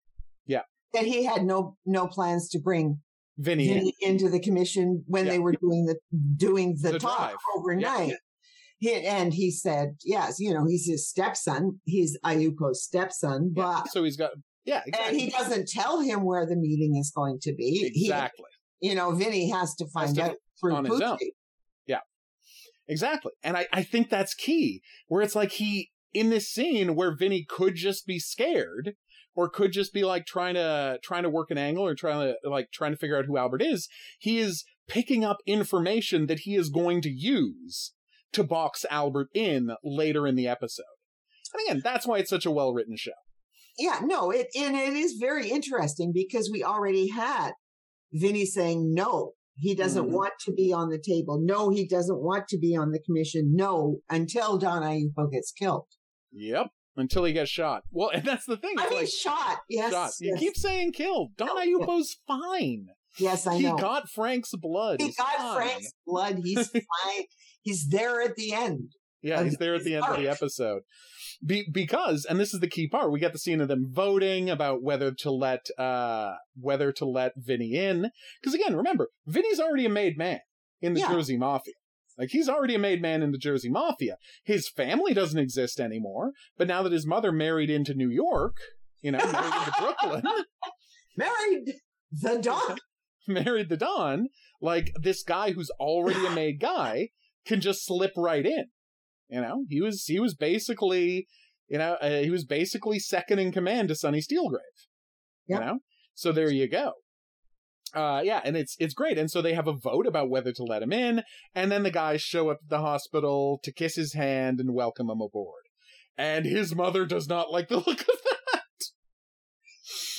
Yeah. That he had no no plans to bring Vinny, Vinny in. into the commission when yeah. they were doing the doing the, the talk drive. overnight. Yeah. He, and he said, yes, you know, he's his stepson. He's Ayupo's stepson, but yeah. so he's got yeah, exactly. and he doesn't tell him where the meeting is going to be. Exactly. He, you know, Vinny has to find has to, out through on his own. Yeah, exactly. And I, I think that's key, where it's like he, in this scene where Vinny could just be scared or could just be like trying to, trying to work an angle or trying to, like, trying to figure out who Albert is, he is picking up information that he is going to use to box Albert in later in the episode. And again, that's why it's such a well written show. Yeah, no, it and it is very interesting because we already had Vinny saying no he doesn't mm-hmm. want to be on the table. No, he doesn't want to be on the commission. No, until Don Ayupo gets killed. Yep. Until he gets shot. Well, and that's the thing. I mean, like, shot. Yes. Shot. You keep saying killed. Don no, Ayupo's fine. Yes, I he know. He got Frank's blood. He he's got fine. Frank's blood. He's fine. He's there at the end. Yeah, he's there at the end of the episode. Be- because, and this is the key part, we get the scene of them voting about whether to let uh whether to let Vinny in. Because again, remember, Vinny's already a made man in the yeah. Jersey Mafia. Like he's already a made man in the Jersey Mafia. His family doesn't exist anymore, but now that his mother married into New York, you know, married into Brooklyn, married the Don, married the Don, like this guy who's already a made guy can just slip right in. You know, he was he was basically, you know, uh, he was basically second in command to Sonny Steelgrave. Yep. You know, so there you go. Uh, yeah, and it's it's great. And so they have a vote about whether to let him in, and then the guys show up at the hospital to kiss his hand and welcome him aboard. And his mother does not like the look of that.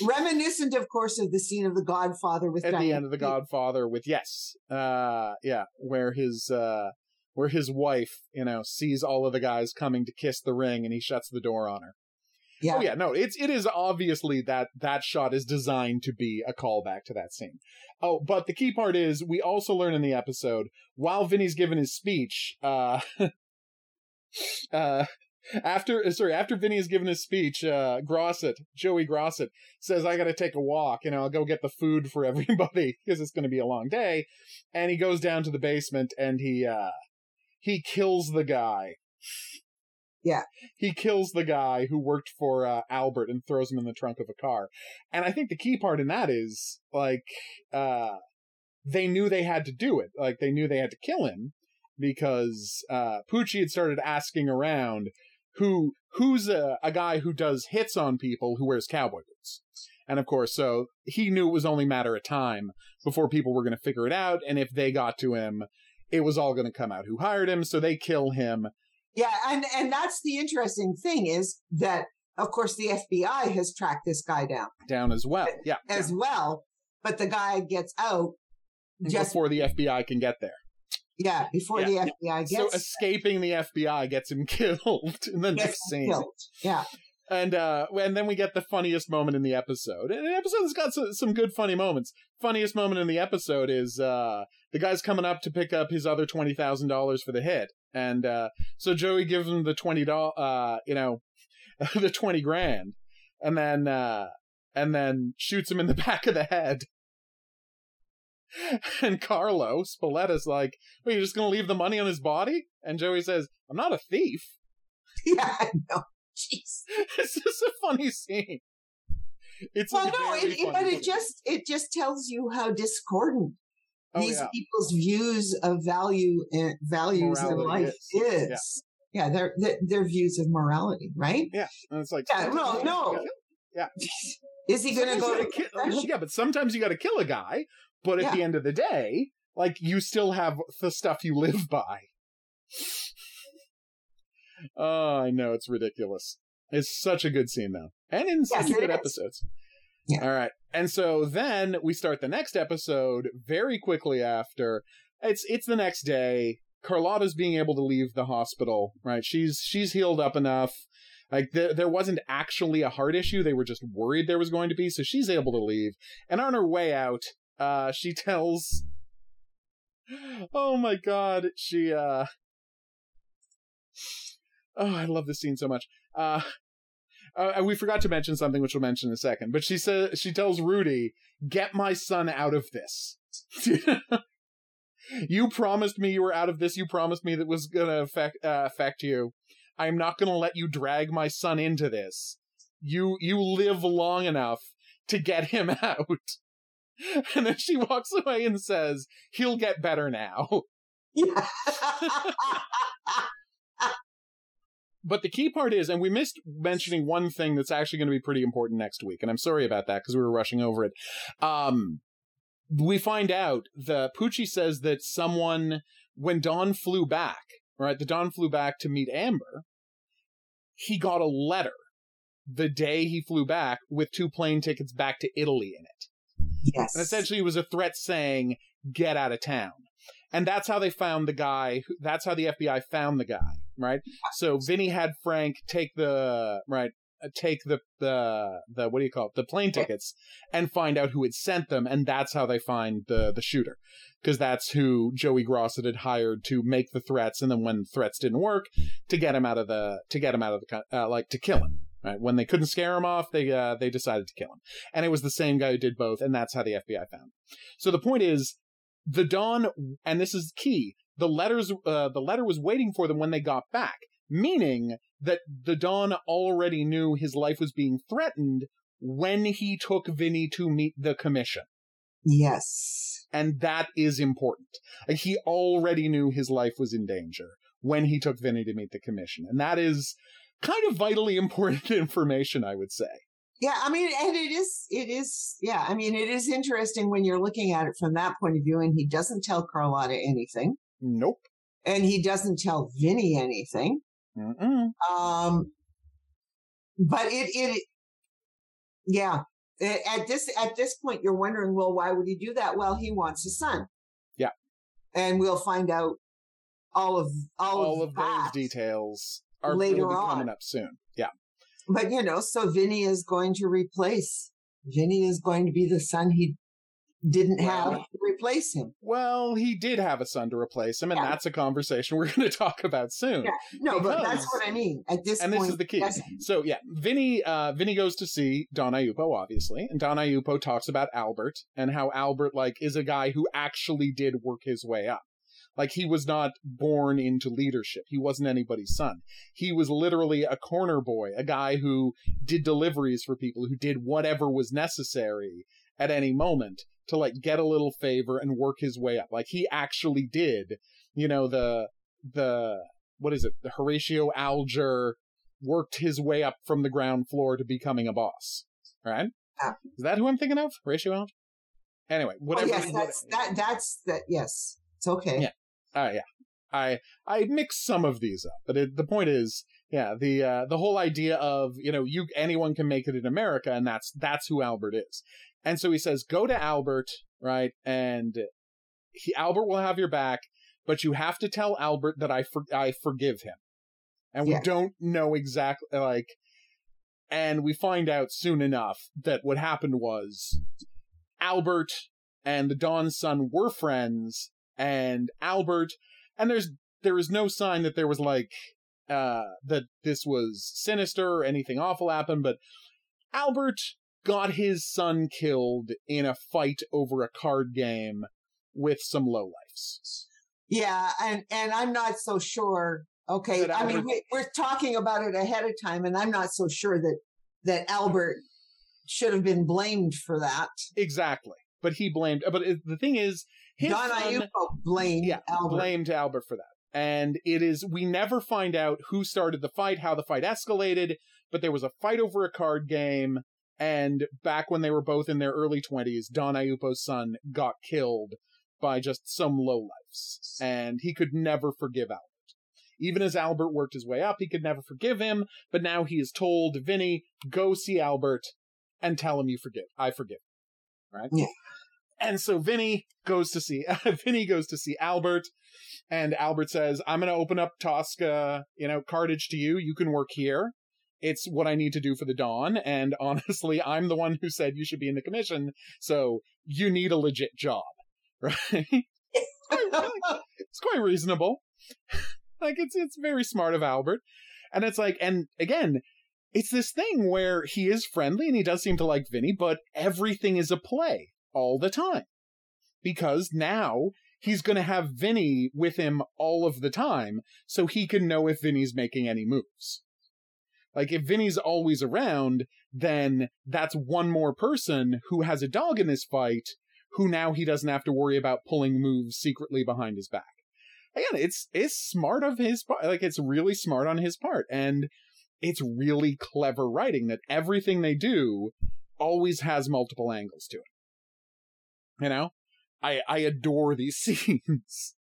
Reminiscent, of course, of the scene of The Godfather with at Diane the end of The Godfather with yes, uh, yeah, where his uh, where his wife, you know, sees all of the guys coming to kiss the ring and he shuts the door on her. Yeah. Oh yeah, no, it's it is obviously that that shot is designed to be a callback to that scene. Oh, but the key part is we also learn in the episode while Vinny's given his speech, uh uh after sorry, after Vinny has given his speech, uh Grosset, Joey Grosset says I got to take a walk and I'll go get the food for everybody because it's going to be a long day. And he goes down to the basement and he uh he kills the guy. Yeah. He kills the guy who worked for uh, Albert and throws him in the trunk of a car. And I think the key part in that is like uh they knew they had to do it. Like they knew they had to kill him because uh Poochie had started asking around who who's a, a guy who does hits on people who wears cowboy boots. And of course, so he knew it was only a matter of time before people were going to figure it out. And if they got to him, it was all going to come out who hired him. So they kill him. Yeah. And, and that's the interesting thing is that, of course, the FBI has tracked this guy down. Down as well. Yeah. As yeah. well. But the guy gets out Just before the FBI can get there. Yeah, before Yeah. the FBI gets so escaping the FBI gets him killed in the next scene. killed. Yeah, And uh and then we get the funniest moment in the episode. And the episode has got some, some good funny moments. Funniest moment in the episode is uh the guy's coming up to pick up his other twenty thousand dollars for the hit. And uh so Joey gives him the twenty dollars uh you know the twenty grand and then uh and then shoots him in the back of the head. And Carlo Spoletta's like, Well, you're just gonna leave the money on his body? And Joey says, I'm not a thief. yeah, I know. Jeez. it's just a funny scene. It's Well, no, it, it, but it just it just tells you how discordant Oh, these yeah. people's views of value and values in life is. is. Yeah, their, their their views of morality, right? Yeah, and it's like Yeah, no, no. Yeah. Is he going to go to kill- yeah, but sometimes you got to kill a guy. But at Yeah. the end of the day, like you still have the stuff you live by. Oh, I know it's ridiculous. It's such a good scene though, and in such Yes, it good episodes. Yeah. All right, and so then we start the next episode very quickly after. It's it's the next day. Carlotta's being able to leave the hospital. Right, she's she's healed up enough. Like there, there wasn't actually a heart issue. They were just worried there was going to be. So she's able to leave. And on her way out, uh, she tells. Oh my god, she uh. Oh, I love this scene so much. Uh, uh, we forgot to mention something, which we'll mention in a second. But she says she tells Rudy, "Get my son out of this." you promised me you were out of this. You promised me that was gonna affect uh, affect you. I'm not gonna let you drag my son into this. You you live long enough to get him out. And then she walks away and says, "He'll get better now." But the key part is, and we missed mentioning one thing that's actually going to be pretty important next week, and I'm sorry about that because we were rushing over it. Um, we find out the Poochie says that someone, when Don flew back, right, the Don flew back to meet Amber, he got a letter the day he flew back with two plane tickets back to Italy in it. Yes. And essentially, it was a threat saying, get out of town. And that's how they found the guy. That's how the FBI found the guy, right? So Vinny had Frank take the, right, uh, take the, the, the, what do you call it? The plane tickets and find out who had sent them. And that's how they find the, the shooter. Cause that's who Joey Grosset had hired to make the threats. And then when threats didn't work, to get him out of the, to get him out of the, uh, like to kill him. Right. When they couldn't scare him off, they, uh, they decided to kill him and it was the same guy who did both, and that's how the FBI found. him. So the point is, the Don, and this is key. The letters, uh, the letter was waiting for them when they got back, meaning that the Don already knew his life was being threatened when he took Vinny to meet the commission, yes. and that is important. He already knew his life was in danger when he took Vinny to meet the commission, and that is kind of vitally important information, I would say. Yeah, I mean, and it is, it is, yeah, I mean, it is interesting when you're looking at it from that point of view, and he doesn't tell Carlotta anything, Nope. and he doesn't tell Vinny anything. Mm-mm. Um, but it, it, yeah, at this, at this point, you're wondering, well, why would he do that? Well, he wants a son. Yeah. And we'll find out all of, all, all of, of those details are later will be coming on. up soon. Yeah. But you know, so Vinny is going to replace. Vinny is going to be the son he didn't have Well- to replace him. Well, he did have a son to replace him, and Yeah. that's a conversation we're going to talk about soon. Yeah. No, but that's what I mean. At this And point, this is the key. So yeah, Vinny, uh, Vinny goes to see Don Ayupo, obviously, and Don Ayupo talks about Albert and how Albert, like, is a guy who actually did work his way up. Like, he was not born into leadership. He wasn't anybody's son. He was literally a corner boy, a guy who did deliveries for people, who did whatever was necessary at any moment to, like, get a little favor and work his way up. Like, he actually did, you know, the, the, what is it? The Horatio Alger worked his way up from the ground floor to becoming a boss. Right? Yeah. Is that who I'm thinking of? Horatio Alger? Anyway, whatever. oh, whatever. yes, that's that. That's that. Yes, it's okay. Yeah. Uh, yeah. I I mix some of these up, but it, the point is, yeah, the uh, the whole idea of you know you anyone can make it in America, and that's that's who Albert is. And so he says, go to Albert, right, and he, Albert will have your back, but you have to tell Albert that I for, I forgive him. And we don't know exactly like and we find out soon enough that what happened was Albert and the Don's son were friends and Albert and there's there is no sign that there was like uh that this was sinister or anything awful happened but Albert got his son killed in a fight over a card game with some lowlifes. Yeah, and and I'm not so sure. Okay, That I mean we, we're talking about it ahead of time, and I'm not so sure that that Albert should have been blamed for that. Exactly. But he blamed but the thing is his Don son Ayupo blamed yeah, Albert. blamed Albert for that. And it is we never find out who started the fight, how the fight escalated, but there was a fight over a card game and back when they were both in their early 20s, Don Ayupo's son got killed by just some lowlifes and he could never forgive Albert. Even as Albert worked his way up, he could never forgive him, but now he is told, Vinny, go see Albert and tell him you forgive. I forgive. Right? Yeah. And so Vinny goes to see Vinny goes to see Albert, and Albert says, "I'm going to open up Tosca, you know, cartage to you. You can work here. It's what I need to do for the Don. And honestly, I'm the one who said you should be in the commission, so you need a legit job, right? it's quite reasonable. like it's it's very smart of Albert, and it's like, and again." It's this thing where he is friendly and he does seem to like Vinny, but everything is a play all the time. Because now he's going to have Vinny with him all of the time so he can know if Vinny's making any moves. Like if Vinny's always around, then that's one more person who has a dog in this fight who now he doesn't have to worry about pulling moves secretly behind his back. Again, it's it's smart of his part. Like it's really smart on his part and it's really clever writing that everything they do always has multiple angles to it. You know? I I adore these scenes.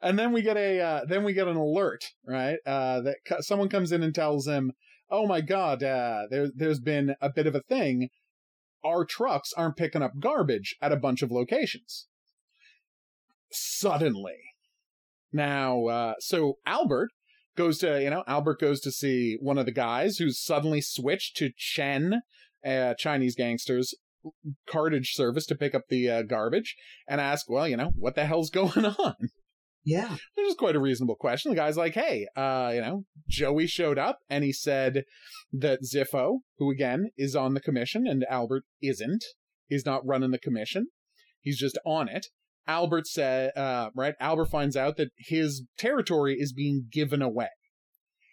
And then we get a uh, then we get an alert, right? Uh, that someone comes in and tells him, "Oh my God, uh, there there's been a bit of a thing. Our trucks aren't picking up garbage at a bunch of locations." Suddenly, now, uh, so Albert goes to you know Albert goes to see one of the guys who's suddenly switched to Chen, uh, Chinese gangsters cartage service to pick up the uh, garbage and ask, well, you know, what the hell's going on? yeah, Which is quite a reasonable question. The guy's like, hey, uh, you know, Joey showed up and he said that Ziffo, who again is on the commission and Albert isn't, he's not running the commission. He's just on it. Albert said, uh, right? Albert finds out that his territory is being given away.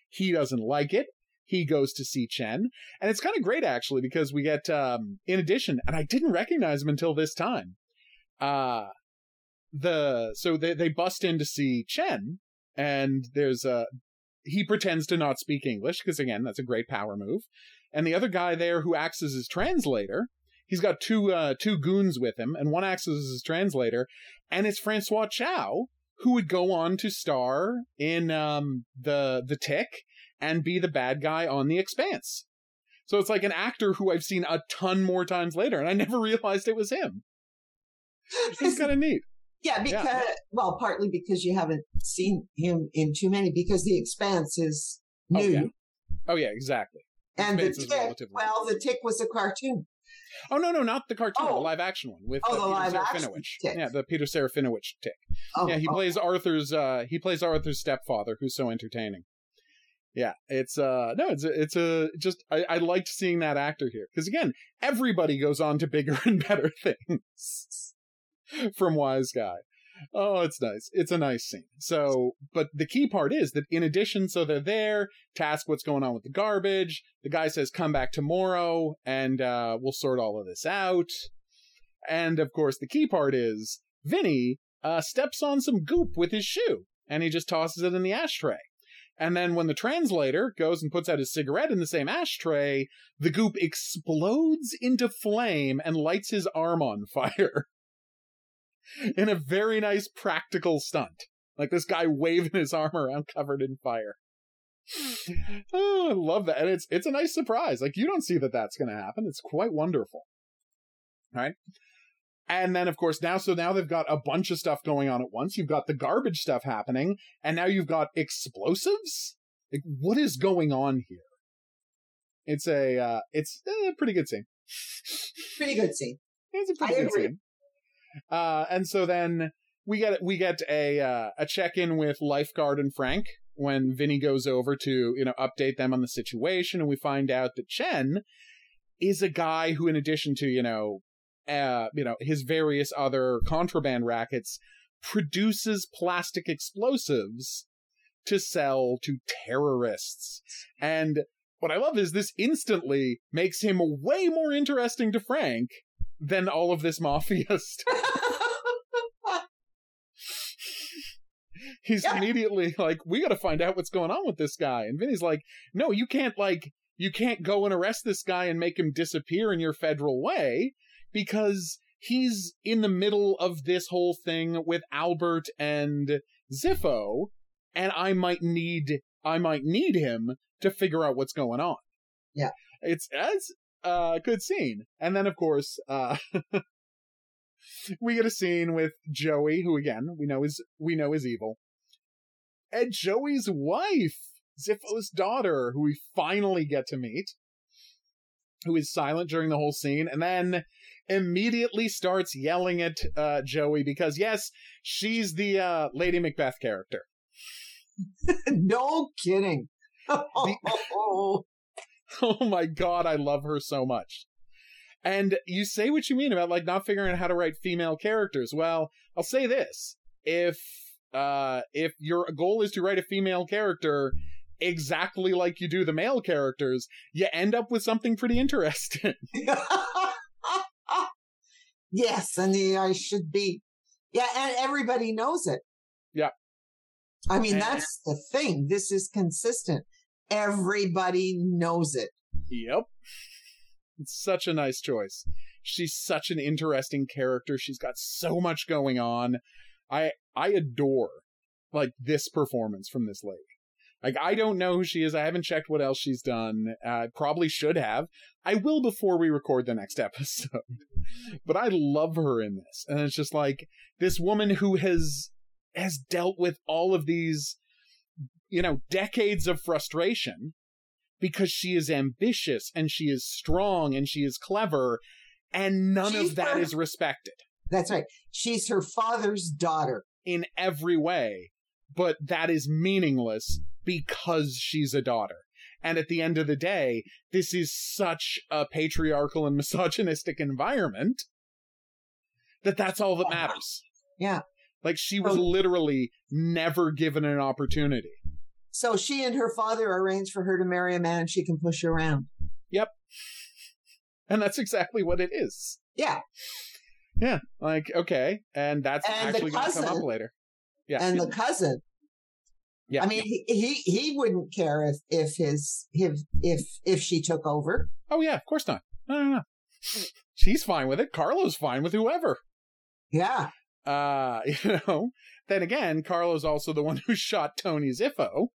He doesn't like it. He goes to see Chen. And it's kind of great actually because we get, um, in addition, and I didn't recognize him until this time. Uh, the, so they, they bust in to see Chen and there's a, he pretends to not speak English because again, that's a great power move. And the other guy there who acts as his translator, he's got two, uh, two goons with him and one acts as his translator and it's Francois Chau who would go on to star in, um, the, the tick and be the bad guy on The Expanse. So it's like an actor who I've seen a ton more times later, and I never realized it was him. It's kind of neat. yeah. Because well, partly because you haven't seen him in too many, because The Expanse is Oh, new, yeah. Oh yeah, exactly. and the Expanse Tick. Well, the Tick was a cartoon. Oh no, no, not the cartoon, the Oh. live action one with Oh, the Peter live Serafinowicz. Tick. Yeah, the Peter Serafinowicz tick. Oh, yeah, he oh, plays Arthur's. uh He plays Arthur's stepfather, who's so entertaining. Yeah, it's uh no, it's it's a just I, I liked seeing that actor here because again, everybody goes on to bigger and better things from Wise Guy. Oh, it's nice. It's a nice scene. So, but the key part is that in addition, so they're there task what's going on with the garbage. The guy says, "Come back tomorrow, and uh, we'll sort all of this out." And of course, the key part is Vinny uh, steps on some goop with his shoe, and he just tosses it in the ashtray. And then when the translator goes and puts out his cigarette in the same ashtray, the goop explodes into flame and lights his arm on fire. in a very nice practical stunt. Like this guy waving his arm around covered in fire. oh, I love that. And it's it's a nice surprise. Like you don't see that that's going to happen. It's quite wonderful. All right? And then, of course, now, so now they've got a bunch of stuff going on at once. You've got the garbage stuff happening, and now you've got explosives? Like, what is going on here? It's a, uh, it's a pretty good scene. Pretty good scene. It's a pretty I good agree. scene. Uh, and so then we get, we get a, uh, a check-in with Lifeguard and Frank when Vinny goes over to, you know, update them on the situation, and we find out that Chen is a guy who, in addition to, you know, uh, you know, his various other contraband rackets, produces plastic explosives to sell to terrorists. And what I love is this instantly makes him way more interesting to Frank than all of this mafia stuff. He's Yeah. immediately like, we gotta find out what's going on with this guy. And Vinny's like, no, you can't like, you can't go and arrest this guy and make him disappear in your federal way because he's in the middle of this whole thing with Albert and Ziffo, and I might need I might need him to figure out what's going on. Yeah. It's it's a good scene. And then of course, uh we get a scene with Joey, who again we know is we know is evil. And Joey's wife, Ziffo's daughter, who we finally get to meet, who is silent during the whole scene, and then immediately starts yelling at uh, Joey because yes, she's the uh, Lady Macbeth character. no kidding. Oh my god, I love her so much. And you say what you mean about like not figuring out how to write female characters. Well, I'll say this. If uh if your goal is to write a female character exactly like you do the male characters, you end up with something pretty interesting. yes, and the, I should be. Yeah, and everybody knows it. Yeah. I mean, And- that's the thing. This is consistent. Everybody knows it. Yep. It's such a nice choice. She's such an interesting character. She's got so much going on. I I adore like this performance from this lady. Like I don't know who she is. I haven't checked what else she's done. Uh, probably should have. I will before we record the next episode. but I love her in this. And it's just like this woman who has has dealt with all of these you know, decades of frustration because she is ambitious and she is strong and she is clever and none She's of that her- is respected That's right. She's her father's daughter. in every way but that is meaningless because she's a daughter and at the end of the day this is such a patriarchal and misogynistic environment that that's all that oh, matters Yeah. like she was Oh. literally never given an opportunity So she and her father arrange for her to marry a man she can push around. Yep. And that's exactly what it is Yeah. Yeah, like okay, and that's And actually going to come up later. Yeah, And the cousin. Yeah. I mean, he, he he wouldn't care if if his if if if she took over. oh yeah, of course not. No, no, no. She's fine with it. Carlo's fine with whoever. Yeah. Uh, you know. Then again, Carlo's also the one who shot Tony Ziffo.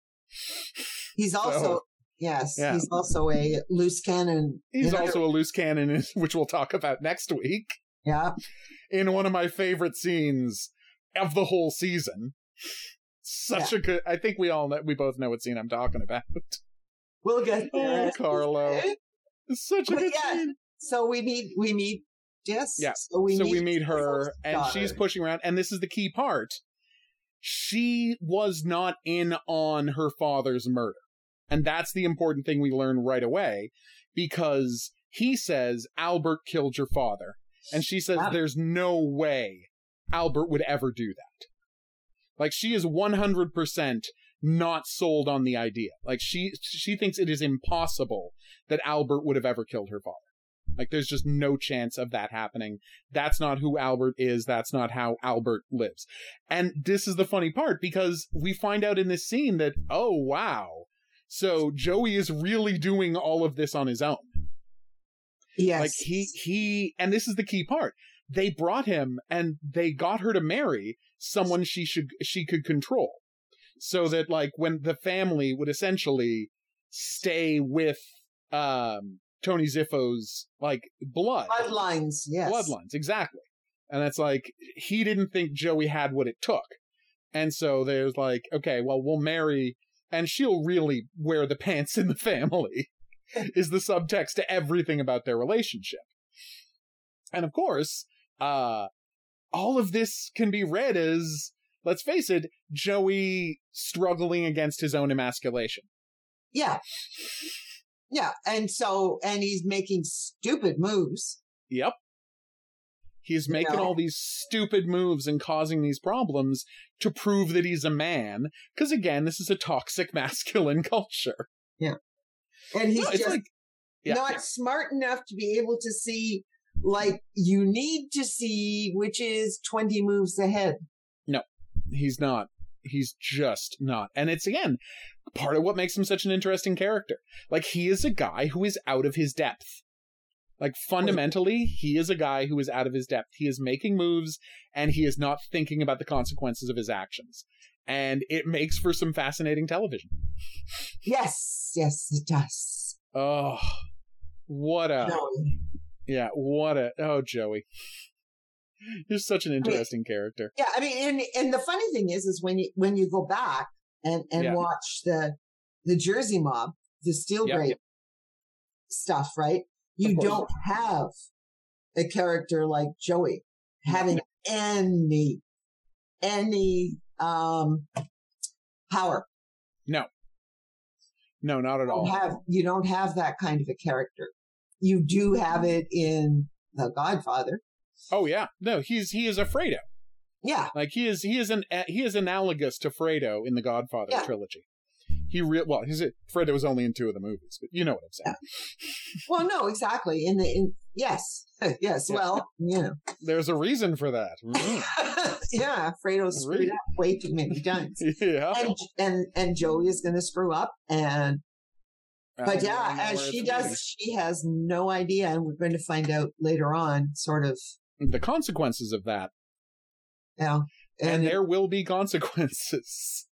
He's also So- yes. Yeah. He's also a loose cannon. He's other- also a loose cannon, which we'll talk about next week yeah. in one of my favorite scenes of the whole season. Such a good. I think we all know. We both know what scene I'm talking about. We'll get there. Oh, Carlo. It's such a But good yeah, scene. So we meet we meet yes. Yeah. So we so meet, we meet her and she's pushing around and this is the key part she was not in on her father's murder and that's the important thing we learn right away because he says albert killed your father and she says Yeah. there's no way albert would ever do that like she is 100% not sold on the idea like she she thinks it is impossible that albert would have ever killed her father like there's just no chance of that happening that's not who Albert is. That's not how Albert lives. And this is the funny part because we find out in this scene that, oh, wow. So Joey is really doing all of this on his own. Yes. Like he, he, and this is the key part. They brought him and they got her to marry someone she should, she could control. So that like when the family would essentially stay with, um, Tony Ziffo's like blood bloodlines. Yes. bloodlines exactly And it's like, he didn't think Joey had what it took. And so there's like, okay, well, we'll marry and she'll really wear the pants in the family, is the subtext to everything about their relationship. And of course, uh, all of this can be read as, let's face it, Joey struggling against his own emasculation. Yeah. Yeah. And so, and he's making stupid moves. Yep. He's making all these stupid moves and causing these problems to prove that he's a man. Because again, this is a toxic masculine culture. Yeah. And he's No, just like, yeah, not yeah. smart enough to be able to see like you need to see, which is 20 moves ahead. No, he's not. He's just not. And it's again part of what makes him such an interesting character. Like he is a guy who is out of his depth. Like fundamentally, he is a guy who is out of his depth. He is making moves and he is not thinking about the consequences of his actions. And it makes for some fascinating television. Yes. Yes, it does. Oh, what a No, yeah, what a oh Joey. You're such an interesting character. Yeah, I mean, and and the funny thing is, is when you when you go back and and Yeah. watch the the Jersey Mob, the Steel Yep, Grape yep. stuff, right? You don't have a character like Joey having any any um power. No, No, not at You all. don't have you don't have that kind of a character. You do have it in The Godfather. Oh yeah. No, he's he is a Fredo. Yeah, Like he is he is an he is analogous to Fredo in the Godfather Yeah. trilogy. He real well, he's a, Fredo was only in two of the movies, but you know what I'm saying. well, no, exactly. In the in yes, yes. Yeah. Well, you know. There's a reason for that. Mm. yeah, Fredo screwed up way too many times. yeah. And and and Joey is going to screw up, and but yeah, as she does, leading. she has no idea, and we're going to find out later on, sort of, the consequences of that, you know, and it- there will be consequences.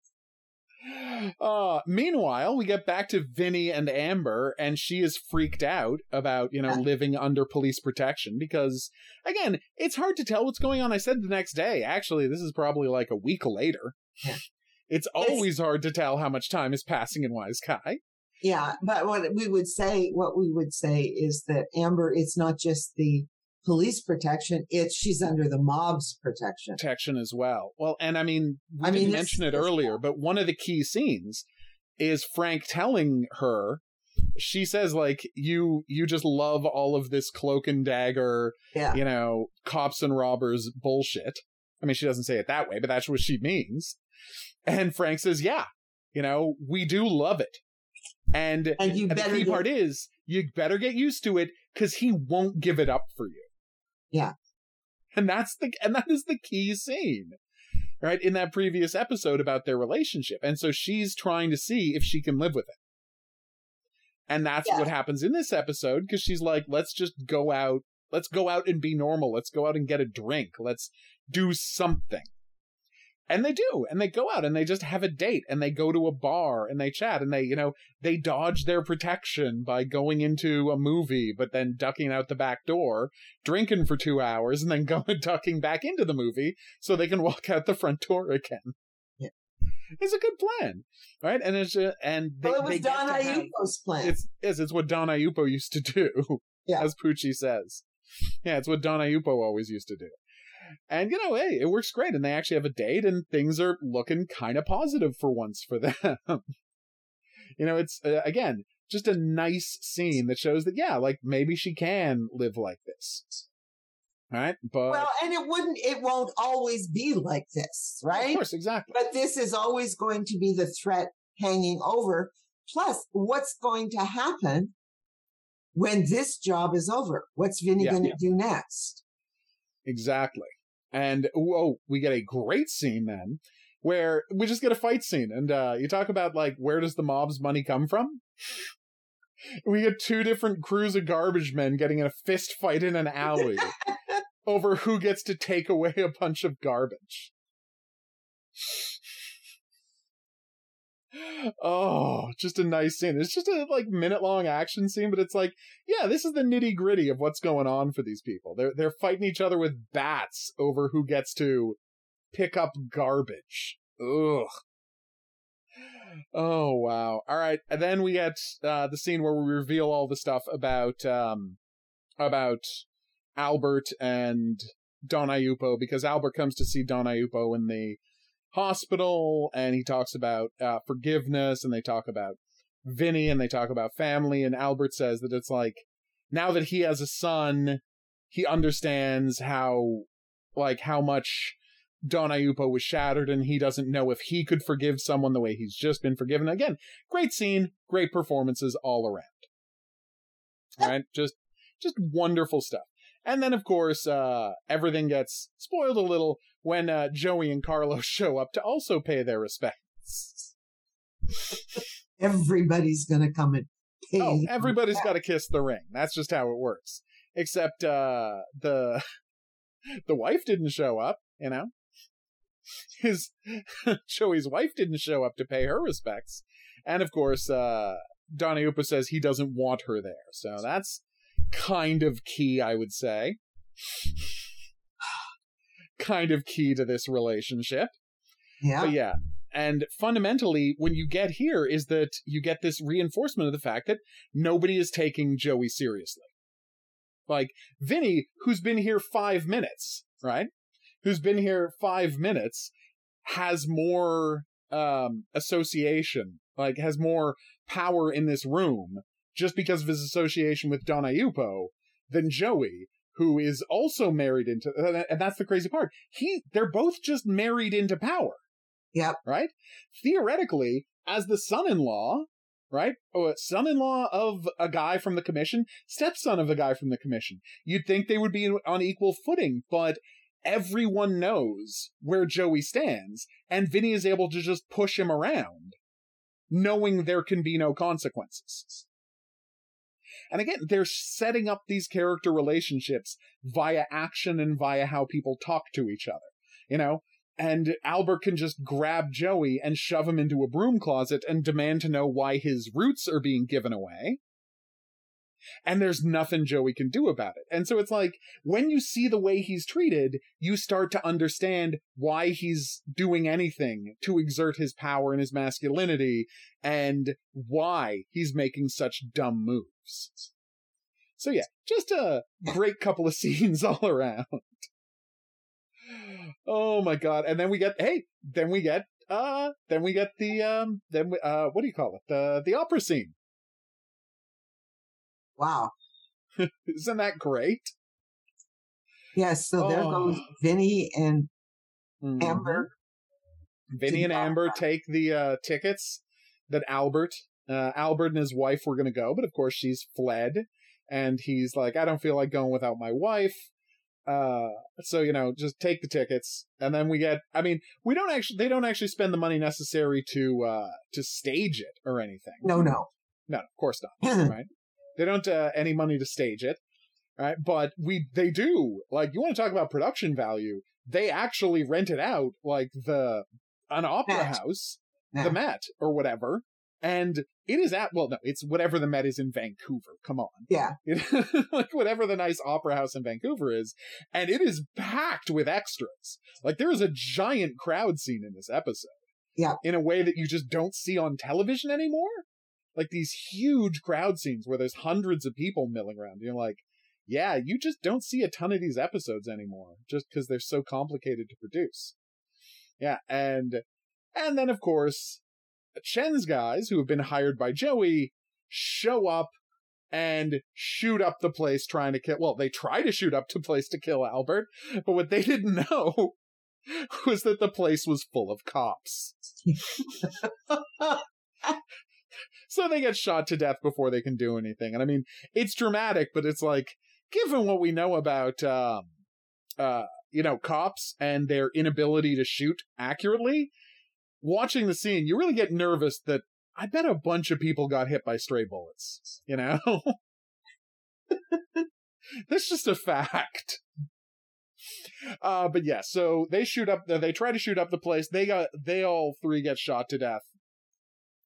Uh, meanwhile, we get back to Vinny and Amber, and she is freaked out about, you know, Yeah. living under police protection because, again, it's hard to tell what's going on. I said the next day. Actually, this is probably like a week later. Yeah. It's always hard to tell how much time is passing in Wiseguy. Yeah. But what we would say, what we would say is that Amber, it's not just the police protection; it's she's under the mob's protection. Protection as well. Well, and I mean, we I mean, didn't this- mention it earlier, but one of the key scenes is Frank telling her she says like you you just love all of this cloak and dagger Yeah, you know cops and robbers bullshit i mean she doesn't say it that way but that's what she means and frank says yeah you know we do love it and, and you and the key get- part is you better get used to it because he won't give it up for you. Yeah. and that's the and that is the key scene right in that previous episode about their relationship. And so she's trying to see if she can live with it. And that's Yeah. what happens in this episode because she's like let's just go out let's go out and be normal. Let's go out and get a drink. Let's do something and they do and they go out and they just have a date and they go to a bar and they chat and they you know they dodge their protection by going into a movie but then ducking out the back door drinking for two hours and then going ducking back into the movie so they can walk out the front door again Yeah. it's a good plan right and it's uh, and they, well, it was get Don Ayupo's plan. it's yes, it's what Don Ayupo used to do, Yeah. as Poochie says. Yeah, it's what Don Ayupo always used to do. And you know, hey, it works great, and they actually have a date, and things are looking kind of positive for once for them. you know, it's uh, again just a nice scene that shows that yeah, like maybe she can live like this. Right, but well, and it wouldn't, it won't always be like this, right? of course, exactly. But this is always going to be the threat hanging over. Plus, what's going to happen when this job is over? What's Vinny Yeah, going to yeah. do next? Exactly. And oh, we get a great scene then where we just get a fight scene. And uh, you talk about like where does the mob's money come from? We get two different crews of garbage men getting in a fist fight in an alley over who gets to take away a bunch of garbage. Oh, just a nice scene. It's just a like minute long action scene, but it's like, yeah, this is the nitty gritty of what's going on for these people. They're they're fighting each other with bats over who gets to pick up garbage. Ugh. Oh wow! All right, and then we get uh, the scene where we reveal all the stuff about um, about Albert and Don Ayupo because Albert comes to see Don Ayupo in the hospital and he talks about uh, forgiveness and they talk about Vinny and they talk about family and Albert says that it's like now that he has a son he understands how like how much Don Ayupo was shattered and he doesn't know if he could forgive someone the way he's just been forgiven. Again, great scene, great performances all around. All right, just just wonderful stuff. And then of course, uh everything gets spoiled a little when uh, Joey and Carlos show up to also pay their respects. Everybody's gonna come and pay. Oh, everybody's got to kiss the ring. That's just how it works. Except uh, the the wife didn't show up. You know, his Joey's wife didn't show up to pay her respects, and of course, uh, Don Ayupo says he doesn't want her there. So that's kind of key, I would say kind of key to this relationship. Yeah. But yeah. And fundamentally, when you get here, is that you get this reinforcement of the fact that nobody is taking Joey seriously. Like, Vinny, who's been here five minutes, right? Who's been here five minutes, has more um, association, like, has more power in this room just because of his association with Don Ayupo than Joey, who is also married into and that's the crazy part. He they're both just married into power. Yep. Right? Theoretically as the son-in-law right oh, son-in-law of a guy from the commission stepson of the guy from the commission you'd think they would be on equal footing but everyone knows where joey stands and vinny is able to just push him around knowing there can be no consequences and again, they're setting up these character relationships via action and via how people talk to each other. You know, and Albert can just grab Joey and shove him into a broom closet and demand to know why his routes are being given away and there's nothing Joey can do about it. And so it's like when you see the way he's treated, you start to understand why he's doing anything to exert his power and his masculinity and why he's making such dumb moves. So yeah, just a great couple of scenes all around. Oh my god. And then we get hey, then we get uh then we get the um then we, uh what do you call it? The the opera scene Wow. Isn't that great? Yes, so there goes oh. Vinny and mm-hmm. Amber. Vinny and Amber take the uh, tickets that Albert, uh, Albert and his wife were going to go, but of course she's fled, and he's like, I don't feel like going without my wife. Uh, so you know, just take the tickets, and then we get. I mean, we don't actually. They don't actually spend the money necessary to uh to stage it or anything. No, no, no. Of course not. right. They don't uh, any money to stage it, right? But we they do like you want to talk about production value. They actually rent it out like the an opera Met. house, yeah. the Met or whatever, and it is at well no it's whatever the Met is in Vancouver. Come on, yeah, like whatever the nice opera house in Vancouver is, and it is packed with extras. Like there is a giant crowd scene in this episode. Yeah, in a way that you just don't see on television anymore like these huge crowd scenes where there's hundreds of people milling around. You're like, yeah, you just don't see a ton of these episodes anymore just because they're so complicated to produce. Yeah, and and then of course, Chen's guys who have been hired by Joey show up and shoot up the place trying to kill well, they try to shoot up the place to kill Albert, but what they didn't know was that the place was full of cops. so they get shot to death before they can do anything. And I mean, it's dramatic, but it's like, given what we know about, um, uh, you know, cops and their inability to shoot accurately, watching the scene, you really get nervous that I bet a bunch of people got hit by stray bullets, you know? That's just a fact. Uh, but yeah, so they shoot up, they try to shoot up the place. They got, they all three get shot to death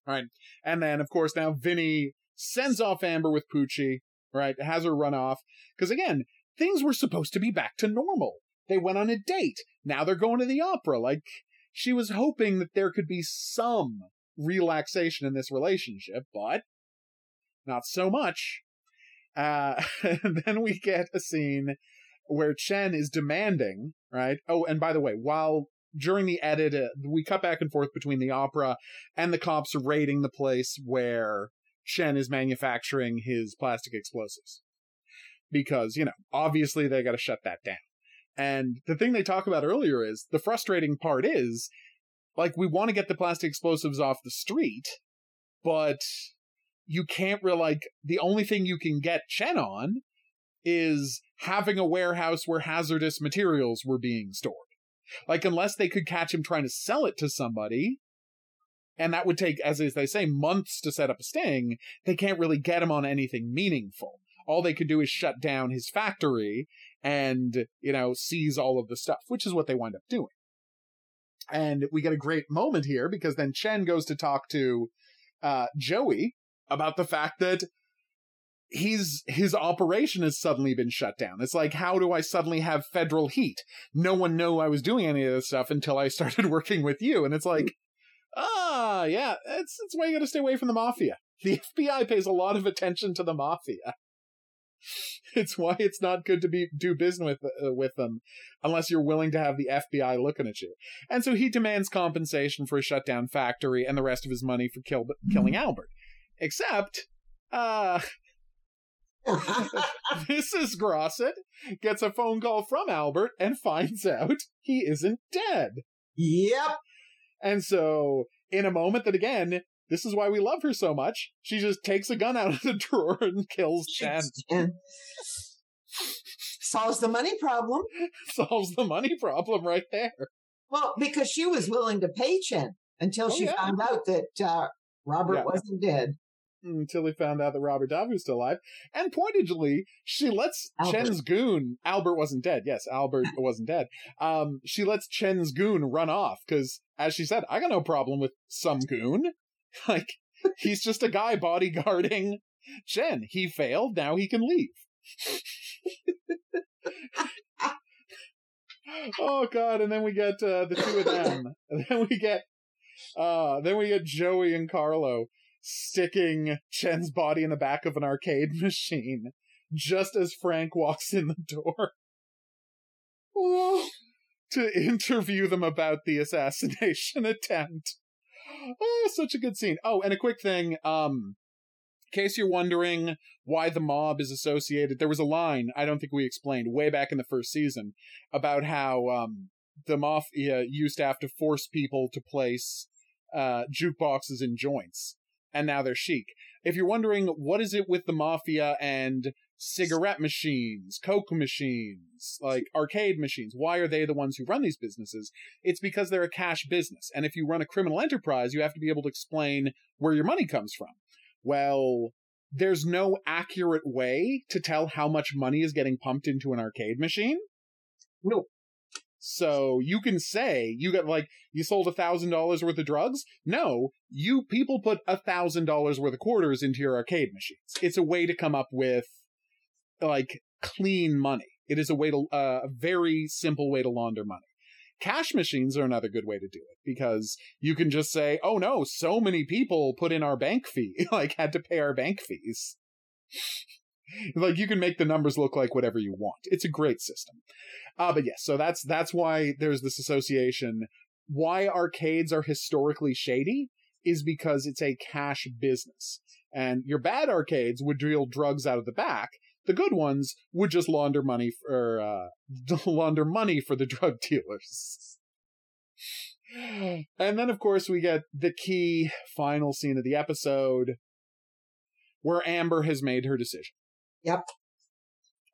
Right. And then, of course, now Vinny sends off Amber with Poochie, right? Has her run off. Because again, things were supposed to be back to normal. They went on a date. Now they're going to the opera. Like, she was hoping that there could be some relaxation in this relationship, but not so much. Uh, then we get a scene where Chen is demanding, right? Oh, and by the way, while during the edit, uh, we cut back and forth between the opera and the cops raiding the place where Chen is manufacturing his plastic explosives. Because, you know, obviously they got to shut that down. And the thing they talk about earlier is the frustrating part is like we want to get the plastic explosives off the street, but you can't really like the only thing you can get Chen on is having a warehouse where hazardous materials were being stored. Like unless they could catch him trying to sell it to somebody, and that would take, as they say, months to set up a sting, they can't really get him on anything meaningful. All they could do is shut down his factory and, you know, seize all of the stuff, which is what they wind up doing. And we get a great moment here because then Chen goes to talk to uh, Joey about the fact that he's his operation has suddenly been shut down. It's like, how do I suddenly have federal heat? No one knew I was doing any of this stuff until I started working with you. And it's like, ah, yeah, it's it's why you got to stay away from the mafia. The FBI pays a lot of attention to the mafia. It's why it's not good to be do business with uh, with them unless you're willing to have the FBI looking at you. And so he demands compensation for a shutdown factory and the rest of his money for kill, killing Albert. Except, uh, Mrs. Grosset gets a phone call from Albert and finds out he isn't dead. Yep. And so, in a moment that again, this is why we love her so much, she just takes a gun out of the drawer and kills Chen. Solves the money problem. Solves the money problem right there. Well, because she was willing to pay Chen until oh, she yeah. found out that uh, Robert yeah. wasn't dead until he found out that Robert Davi was still alive. And pointedly, she lets Albert. Chen's goon, Albert wasn't dead. Yes, Albert wasn't dead. Um, she lets Chen's goon run off because, as she said, I got no problem with some goon. Like, he's just a guy bodyguarding Chen. He failed. Now he can leave. oh god! And then we get uh, the two of them. And then we get, uh, then we get Joey and Carlo sticking Chen's body in the back of an arcade machine just as Frank walks in the door to interview them about the assassination attempt. Oh, such a good scene. Oh, and a quick thing. Um, in case you're wondering why the mob is associated, there was a line I don't think we explained way back in the first season about how um, the mafia used to have to force people to place uh, jukeboxes in joints and now they're chic. If you're wondering what is it with the mafia and cigarette machines, coke machines, like arcade machines, why are they the ones who run these businesses? It's because they're a cash business. And if you run a criminal enterprise, you have to be able to explain where your money comes from. Well, there's no accurate way to tell how much money is getting pumped into an arcade machine. No. So you can say you got like you sold a thousand dollars worth of drugs. No, you people put a thousand dollars worth of quarters into your arcade machines. It's a way to come up with like clean money. It is a way to uh, a very simple way to launder money. Cash machines are another good way to do it because you can just say, "Oh no, so many people put in our bank fee, like had to pay our bank fees." like you can make the numbers look like whatever you want. It's a great system. Uh, but yes, so that's that's why there's this association. Why arcades are historically shady is because it's a cash business. And your bad arcades would deal drugs out of the back. The good ones would just launder money for uh, launder money for the drug dealers. And then, of course, we get the key final scene of the episode where Amber has made her decision. Yep.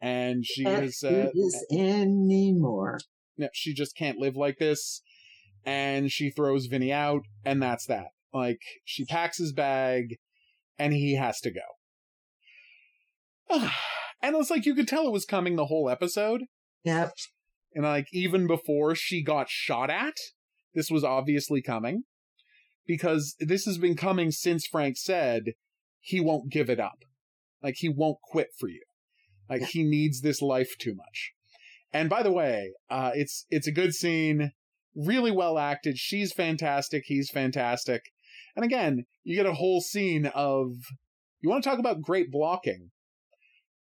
And she has said anymore. Yeah, she just can't live like this. And she throws Vinny out, and that's that. Like, she packs his bag, and he has to go. and it's like you could tell it was coming the whole episode. Yep. And like even before she got shot at, this was obviously coming. because this has been coming since Frank said he won't give it up. Like he won't quit for you. Like he needs this life too much. And by the way, uh, it's it's a good scene, really well acted. She's fantastic. He's fantastic. And again, you get a whole scene of you want to talk about great blocking.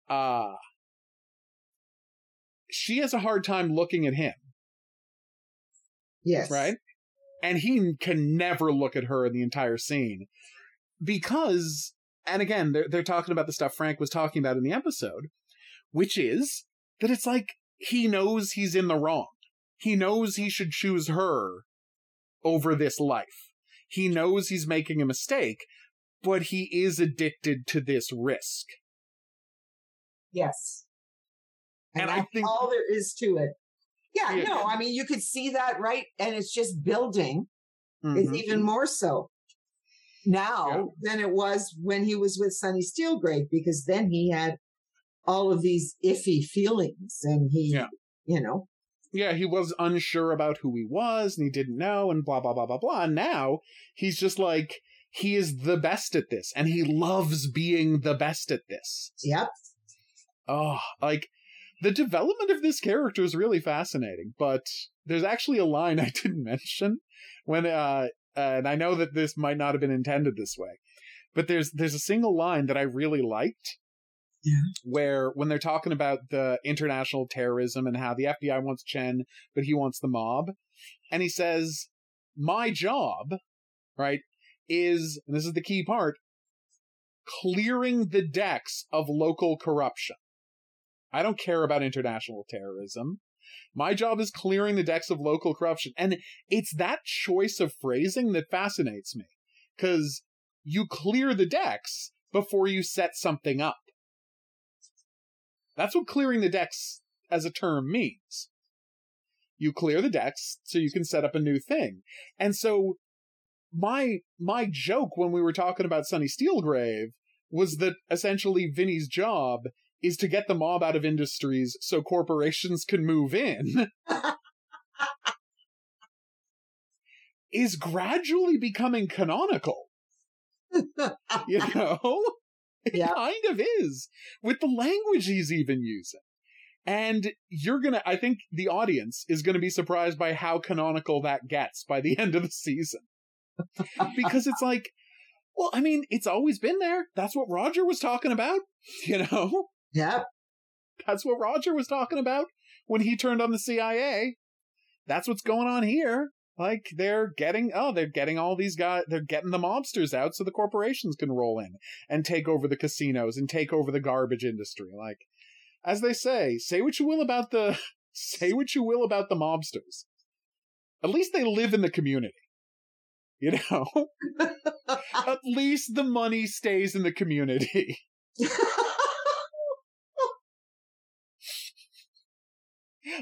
Uh she has a hard time looking at him. Yes. Right? And he can never look at her in the entire scene because and again, they're they're talking about the stuff Frank was talking about in the episode, which is that it's like he knows he's in the wrong. He knows he should choose her over this life. He knows he's making a mistake, but he is addicted to this risk. Yes. And, And I think- all there is to it. Yeah, Yeah. no, I mean, you could see that, right? And it's just building. It's Mhm. even more so now Yeah. than it was when he was with Sonny Steelgrave, because then he had all of these iffy feelings and he, Yeah. you know, yeah, he was unsure about who he was and he didn't know and blah, blah, blah, blah, blah. And now he's just like, he is the best at this and he loves being the best at this. yep. Oh, like the development of this character is really fascinating, but there's actually a line I didn't mention when, uh, and I know that this might not have been intended this way, but there's, there's a single line that I really liked. Yeah. Where when they're talking about the international terrorism and how the FBI wants Chen, but he wants the mob, and he says, "My job, right, is and this is the key part, clearing the decks of local corruption. I don't care about international terrorism. My job is clearing the decks of local corruption. And it's that choice of phrasing that fascinates me. Because you clear the decks before you set something up. That's what clearing the decks as a term means. You clear the decks so you can set up a new thing. And so my my joke when we were talking about Sonny Steelgrave was that essentially Vinny's job is to get the mob out of industries so corporations can move in is gradually becoming canonical. You know? It Yeah. kind of is with the language he's even using. And you're gonna, I think the audience is gonna be surprised by how canonical that gets by the end of the season. because it's like, well, I mean, it's always been there. That's what Roger was talking about, you know? Yep. That's what Roger was talking about when he turned on the CIA. That's what's going on here. Like they're getting oh, they're getting all these guys they're getting the mobsters out so the corporations can roll in and take over the casinos and take over the garbage industry. Like as they say, say what you will about the say what you will about the mobsters. At least they live in the community. You know? At least the money stays in the community.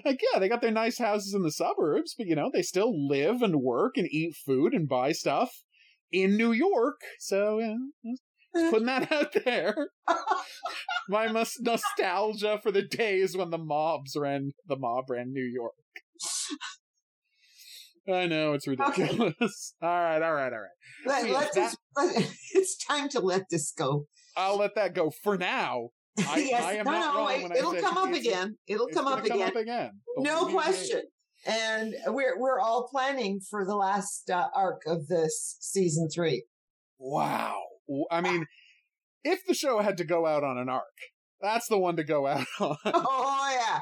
like yeah they got their nice houses in the suburbs but you know they still live and work and eat food and buy stuff in new york. So yeah, just putting that out there. My mus- nostalgia for the days when the mobs ran the mob ran new york. I know it's ridiculous. All right all right all right. Let, let that- it's time to let this go. i'll let that go for now I- yes, I am no, not no, wrong wait, when I it'll come up again. It'll come up again. again No Believe me. question. And we're we're all planning for the last uh, arc of this season three. Wow. I mean, if the show had to go out on an arc, that's the one to go out on. Oh yeah,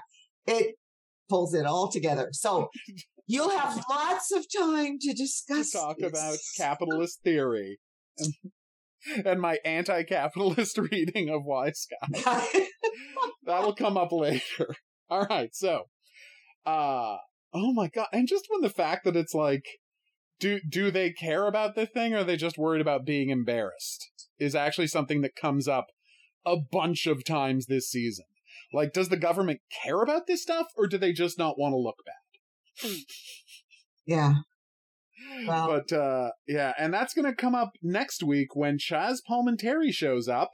it pulls it all together. So you'll have lots of time to to discuss. talk this. about capitalist theory and, and my anti-capitalist reading of Why Guy. That'll come up later. All right, so, uh, oh my god, and just when the fact that it's like, do do they care about the thing, or are they just worried about being embarrassed? Is actually something that comes up a bunch of times this season. Like, does the government care about this stuff, or do they just not want to look bad? yeah. Wow. But uh yeah, and that's gonna come up next week when Chaz Palminteri shows up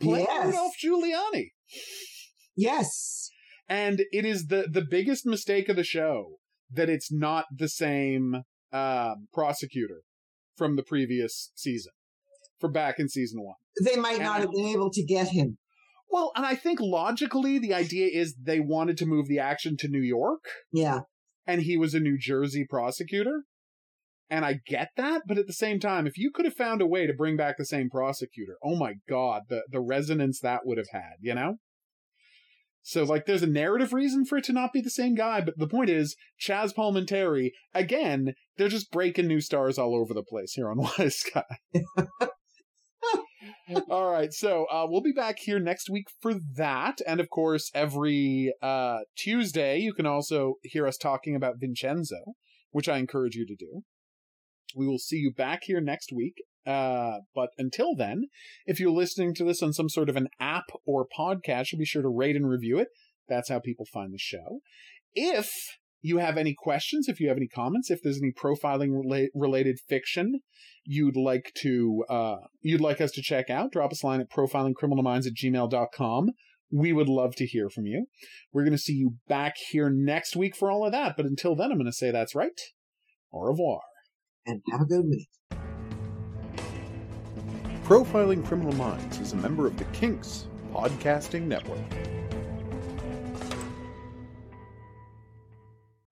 playing Yes. Rudolph Giuliani. Yes. And it is the the biggest mistake of the show that it's not the same um prosecutor from the previous season, for back in season one. They might And not have been able to get him. Well, and I think logically the idea is they wanted to move the action to New York, Yeah. and he was a New Jersey prosecutor. And I get that, but at the same time, if you could have found a way to bring back the same prosecutor, oh my god, the the resonance that would have had, you know? So like there's a narrative reason for it to not be the same guy, but the point is Chaz Palminteri, again, they're just breaking new stars all over the place here on Wiseguy. all right, so uh, we'll be back here next week for that, and of course, every uh, Tuesday you can also hear us talking about Vincenzo, which I encourage you to do. We will see you back here next week. Uh, but until then, if you're listening to this on some sort of an app or podcast, be sure to rate and review it. That's how people find the show. If you have any questions, if you have any comments, if there's any profiling rela- related fiction you'd like to uh, you'd like us to check out, drop us a line at profilingcriminalminds at gmail.com. We would love to hear from you. We're going to see you back here next week for all of that. But until then, I'm going to say that's right. Au revoir. And have a good week. Profiling Criminal Minds is a member of the Kinks Podcasting Network.